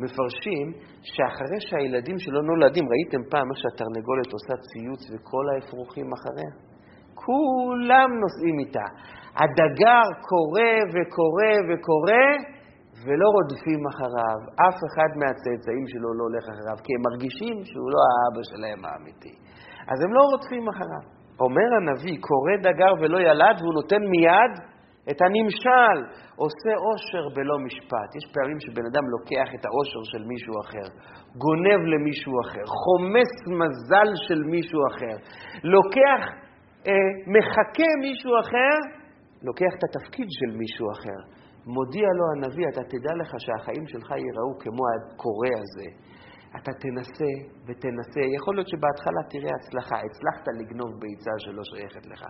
מפרשים שאחרי שהילדים שלו נולדים, ראיתם פעם מה שהתרנגולת עושה ציוץ וכל האפרוחים אחריה? כולם נוסעים איתה. הדגר קורא וקורא וקורא ולא רודפים אחריו. אף אחד מהצאצאים שלו לא הולך אחריו, כי הם מרגישים שהוא לא האבא שלהם האמיתי. אז הם לא רודפים אחריו. אומר הנביא, קורא דגר ולא ילד, והוא נותן מיד את הנמשל, עושה עושר בלא משפט. יש פעמים שבן אדם לוקח את העושר של מישהו אחר, גונב למישהו אחר, חומס מזל של מישהו אחר, לוקח, אה, מחכה מישהו אחר, לוקח את התפקיד של מישהו אחר. מודיע לו הנביא, אתה תדע לך שהחיים שלך ייראו כמו הקורא הזה. אתה תנסה ותנסה, יכול להיות שבהתחלה תראה הצלחה, הצלחת לגנוב ביצה שלא שייכת לך,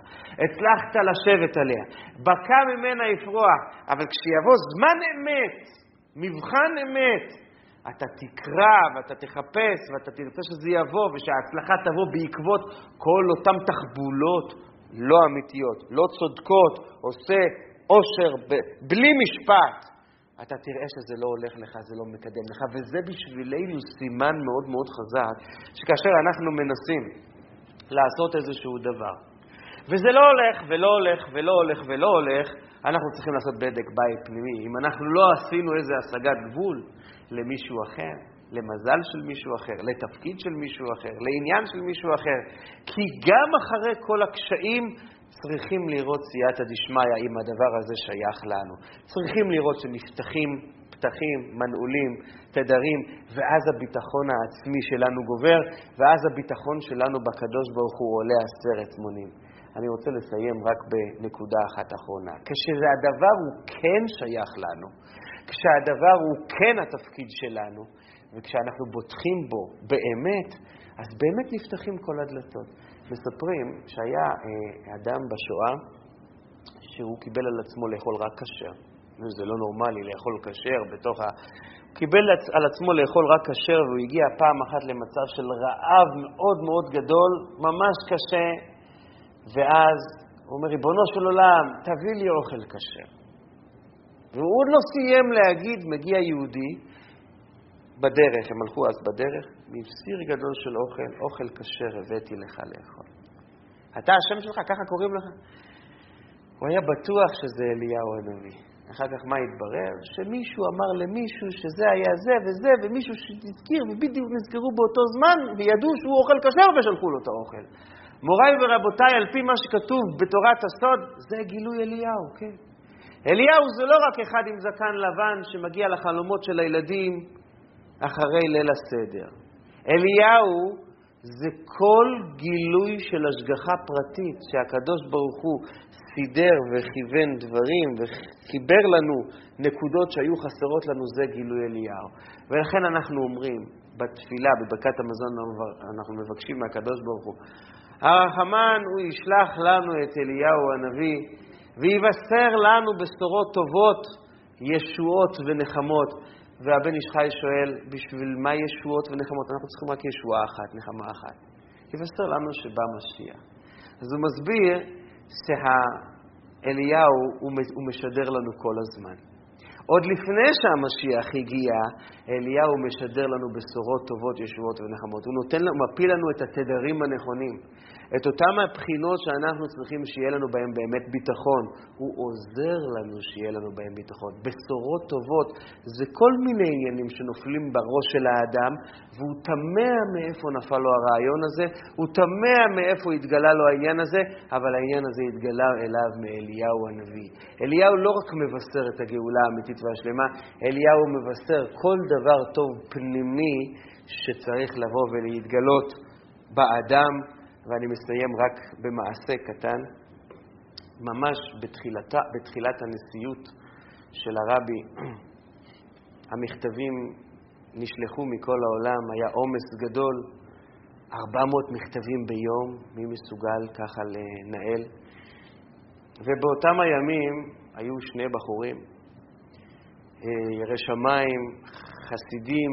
הצלחת לשבת עליה, בקע ממנה יפרוח, אבל כשיבוא זמן אמת, מבחן אמת, אתה תקרא ואתה תחפש ואתה תרצה שזה יבוא ושההצלחה תבוא בעקבות כל אותן תחבולות לא אמיתיות, לא צודקות, עושה עושר בלי משפט. אתה תראה שזה לא הולך לך, זה לא מקדם לך, וזה בשבילנו סימן מאוד מאוד חזק, שכאשר אנחנו מנסים לעשות איזשהו דבר, וזה לא הולך ולא הולך ולא הולך ולא הולך, אנחנו צריכים לעשות בדק בית פנימי. אם אנחנו לא עשינו איזו השגת גבול למישהו אחר, למזל של מישהו אחר, לתפקיד של מישהו אחר, לעניין של מישהו אחר, כי גם אחרי כל הקשיים צריכים לראות סייעתא דשמיא אם הדבר הזה שייך לנו. צריכים לראות שנפתחים פתחים, מנעולים, תדרים, ואז הביטחון העצמי שלנו גובר, ואז הביטחון שלנו בקדוש ברוך הוא עולה עשרת מונים. אני רוצה לסיים רק בנקודה אחת אחרונה. כשהדבר הוא כן שייך לנו, כשהדבר הוא כן התפקיד שלנו, וכשאנחנו בוטחים בו באמת, אז באמת נפתחים כל הדלתות. מספרים שהיה אה, אדם בשואה שהוא קיבל על עצמו לאכול רק כשר. זה לא נורמלי לאכול כשר בתוך ה... הוא קיבל על עצמו לאכול רק כשר והוא הגיע פעם אחת למצב של רעב מאוד מאוד גדול, ממש קשה, ואז הוא אומר, ריבונו של עולם, תביא לי אוכל כשר. והוא עוד לא סיים להגיד, מגיע יהודי, בדרך, הם הלכו אז בדרך, מבסיר גדול של אוכל, אוכל כשר הבאתי לך לאכול. אתה השם שלך, ככה קוראים לך? הוא היה בטוח שזה אליהו הנביא. אחר כך מה התברר? שמישהו אמר למישהו שזה היה זה וזה, ומישהו שהזכיר, ובדיוק נזכרו באותו זמן, וידעו שהוא אוכל כשר ושלחו לו את האוכל. מוריי ורבותיי, על פי מה שכתוב בתורת הסוד, זה גילוי אליהו, כן. אליהו זה לא רק אחד עם זקן לבן שמגיע לחלומות של הילדים אחרי ליל הסדר. אליהו זה כל גילוי של השגחה פרטית שהקדוש ברוך הוא סידר וכיוון דברים וחיבר לנו נקודות שהיו חסרות לנו, זה גילוי אליהו. ולכן אנחנו אומרים בתפילה, בברכת המזון, אנחנו מבקשים מהקדוש ברוך הוא, הרחמן הוא ישלח לנו את אליהו הנביא ויבשר לנו בשורות טובות, ישועות ונחמות. והבן איש חי שואל, בשביל מה ישועות ונחמות? אנחנו צריכים רק ישועה אחת, נחמה אחת. יבשר לנו שבא משיח. אז הוא מסביר שהאליהו הוא משדר לנו כל הזמן. עוד לפני שהמשיח הגיע, אליהו משדר לנו בשורות טובות, ישועות ונחמות. הוא נותן, מפיל לנו את התדרים הנכונים. את אותן הבחינות שאנחנו צריכים שיהיה לנו בהן באמת ביטחון. הוא עוזר לנו שיהיה לנו בהן ביטחון. בשורות טובות זה כל מיני עניינים שנופלים בראש של האדם, והוא תמה מאיפה נפל לו הרעיון הזה, הוא תמה מאיפה התגלה לו העניין הזה, אבל העניין הזה התגלה אליו מאליהו הנביא. אליהו לא רק מבשר את הגאולה האמיתית והשלמה, אליהו מבשר כל דבר טוב פנימי שצריך לבוא ולהתגלות באדם. ואני מסיים רק במעשה קטן. ממש בתחילתה, בתחילת הנשיאות של הרבי, המכתבים נשלחו מכל העולם, היה עומס גדול, 400 מכתבים ביום, מי מסוגל ככה לנהל? ובאותם הימים היו שני בחורים, אה, ירא שמיים, חסידים,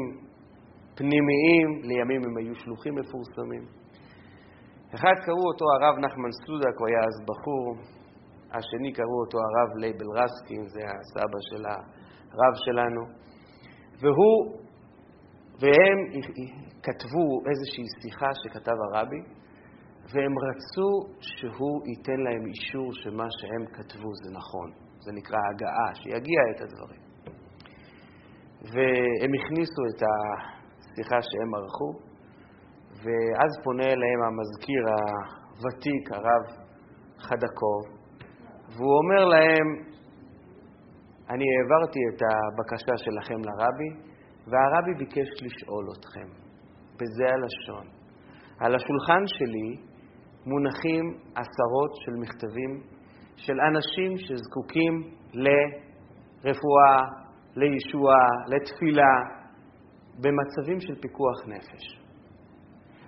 פנימיים, לימים הם היו שלוחים מפורסמים. אחד קראו אותו הרב נחמן סודק, הוא היה אז בחור, השני קראו אותו הרב לייבל רסקין, זה הסבא של הרב שלנו, והוא, והם כתבו איזושהי שיחה שכתב הרבי, והם רצו שהוא ייתן להם אישור שמה שהם כתבו זה נכון. זה נקרא הגהה, שיגיה את הדברים. והם הכניסו את השיחה שהם ערכו, ואז פונה אליהם המזכיר הוותיק, הרב חדקוב, והוא אומר להם, אני העברתי את הבקשה שלכם לרבי, והרבי ביקש לשאול אתכם, בזה הלשון. על השולחן שלי מונחים עשרות של מכתבים של אנשים שזקוקים לרפואה, לישועה, לתפילה, במצבים של פיקוח נפש.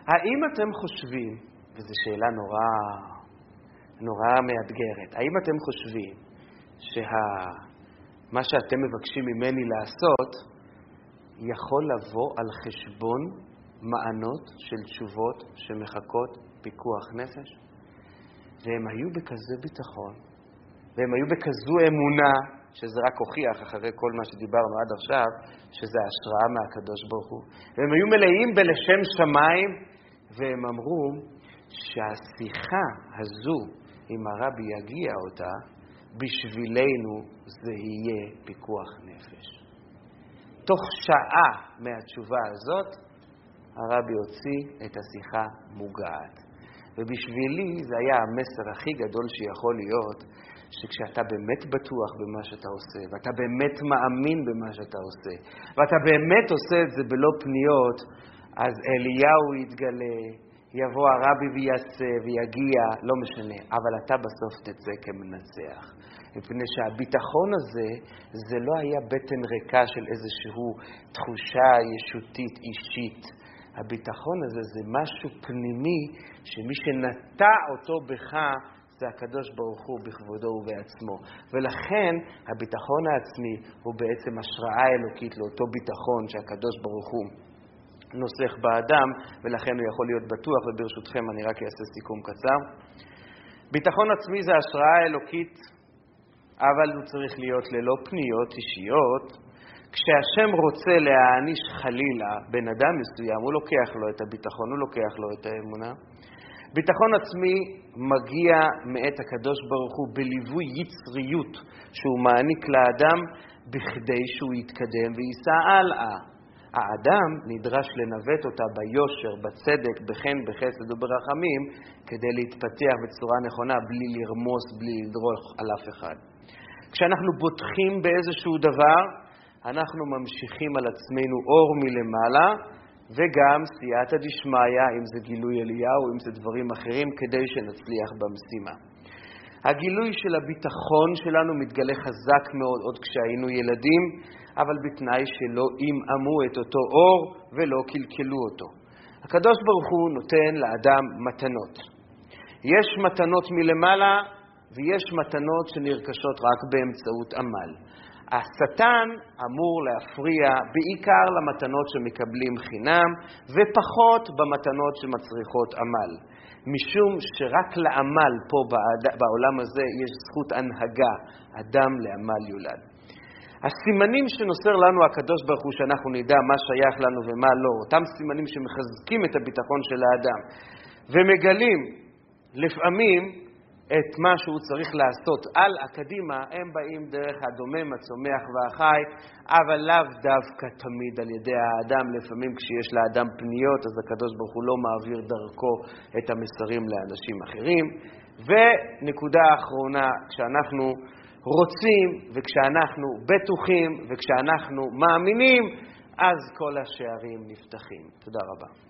האם אתם חושבים, וזו שאלה נורא, נורא מאתגרת, האם אתם חושבים שמה שה... שאתם מבקשים ממני לעשות יכול לבוא על חשבון מענות של תשובות שמחכות פיקוח נפש? והם היו בכזה ביטחון, והם היו בכזו אמונה שזה רק הוכיח, אחרי כל מה שדיברנו עד עכשיו, שזה השראה מהקדוש ברוך הוא. והם היו מלאים בלשם שמיים, והם אמרו שהשיחה הזו, אם הרבי יגיע אותה, בשבילנו זה יהיה פיקוח נפש. תוך שעה מהתשובה הזאת, הרבי הוציא את השיחה מוגעת. ובשבילי זה היה המסר הכי גדול שיכול להיות, שכשאתה באמת בטוח במה שאתה עושה, ואתה באמת מאמין במה שאתה עושה, ואתה באמת עושה את זה בלא פניות, אז אליהו יתגלה, יבוא הרבי ויעשה ויגיע, לא משנה, אבל אתה בסוף תצא כמנצח. מפני שהביטחון הזה, זה לא היה בטן ריקה של איזושהי תחושה ישותית אישית. הביטחון הזה זה משהו פנימי, שמי שנטע אותו בך זה הקדוש ברוך הוא בכבודו ובעצמו. ולכן הביטחון העצמי הוא בעצם השראה אלוקית לאותו ביטחון שהקדוש ברוך הוא נוסך באדם, ולכן הוא יכול להיות בטוח, וברשותכם אני רק אעשה סיכום קצר. ביטחון עצמי זה השראה אלוקית, אבל הוא צריך להיות ללא פניות אישיות. כשהשם רוצה להעניש חלילה בן אדם מסוים, הוא לוקח לו את הביטחון, הוא לוקח לו את האמונה. ביטחון עצמי מגיע מאת הקדוש ברוך הוא בליווי יצריות שהוא מעניק לאדם בכדי שהוא יתקדם וייסע הלאה. האדם נדרש לנווט אותה ביושר, בצדק, בחן, בחסד וברחמים, כדי להתפתח בצורה נכונה, בלי לרמוס, בלי לדרוך על אף אחד. כשאנחנו בוטחים באיזשהו דבר, אנחנו ממשיכים על עצמנו אור מלמעלה, וגם סייעתא דשמיא, אם זה גילוי אליהו, אם זה דברים אחרים, כדי שנצליח במשימה. הגילוי של הביטחון שלנו מתגלה חזק מאוד עוד כשהיינו ילדים, אבל בתנאי שלא עמעמו את אותו אור ולא קלקלו אותו. הקדוש ברוך הוא נותן לאדם מתנות. יש מתנות מלמעלה ויש מתנות שנרכשות רק באמצעות עמל. השטן אמור להפריע בעיקר למתנות שמקבלים חינם, ופחות במתנות שמצריכות עמל. משום שרק לעמל פה בעולם הזה יש זכות הנהגה, אדם לעמל יולד. הסימנים שנוסר לנו הקדוש ברוך הוא שאנחנו נדע מה שייך לנו ומה לא, אותם סימנים שמחזקים את הביטחון של האדם ומגלים לפעמים את מה שהוא צריך לעשות על הקדימה, הם באים דרך הדומם, הצומח והחי, אבל לאו דווקא תמיד על ידי האדם. לפעמים כשיש לאדם פניות, אז הקדוש ברוך הוא לא מעביר דרכו את המסרים לאנשים אחרים. ונקודה אחרונה, כשאנחנו רוצים וכשאנחנו בטוחים וכשאנחנו מאמינים, אז כל השערים נפתחים. תודה רבה.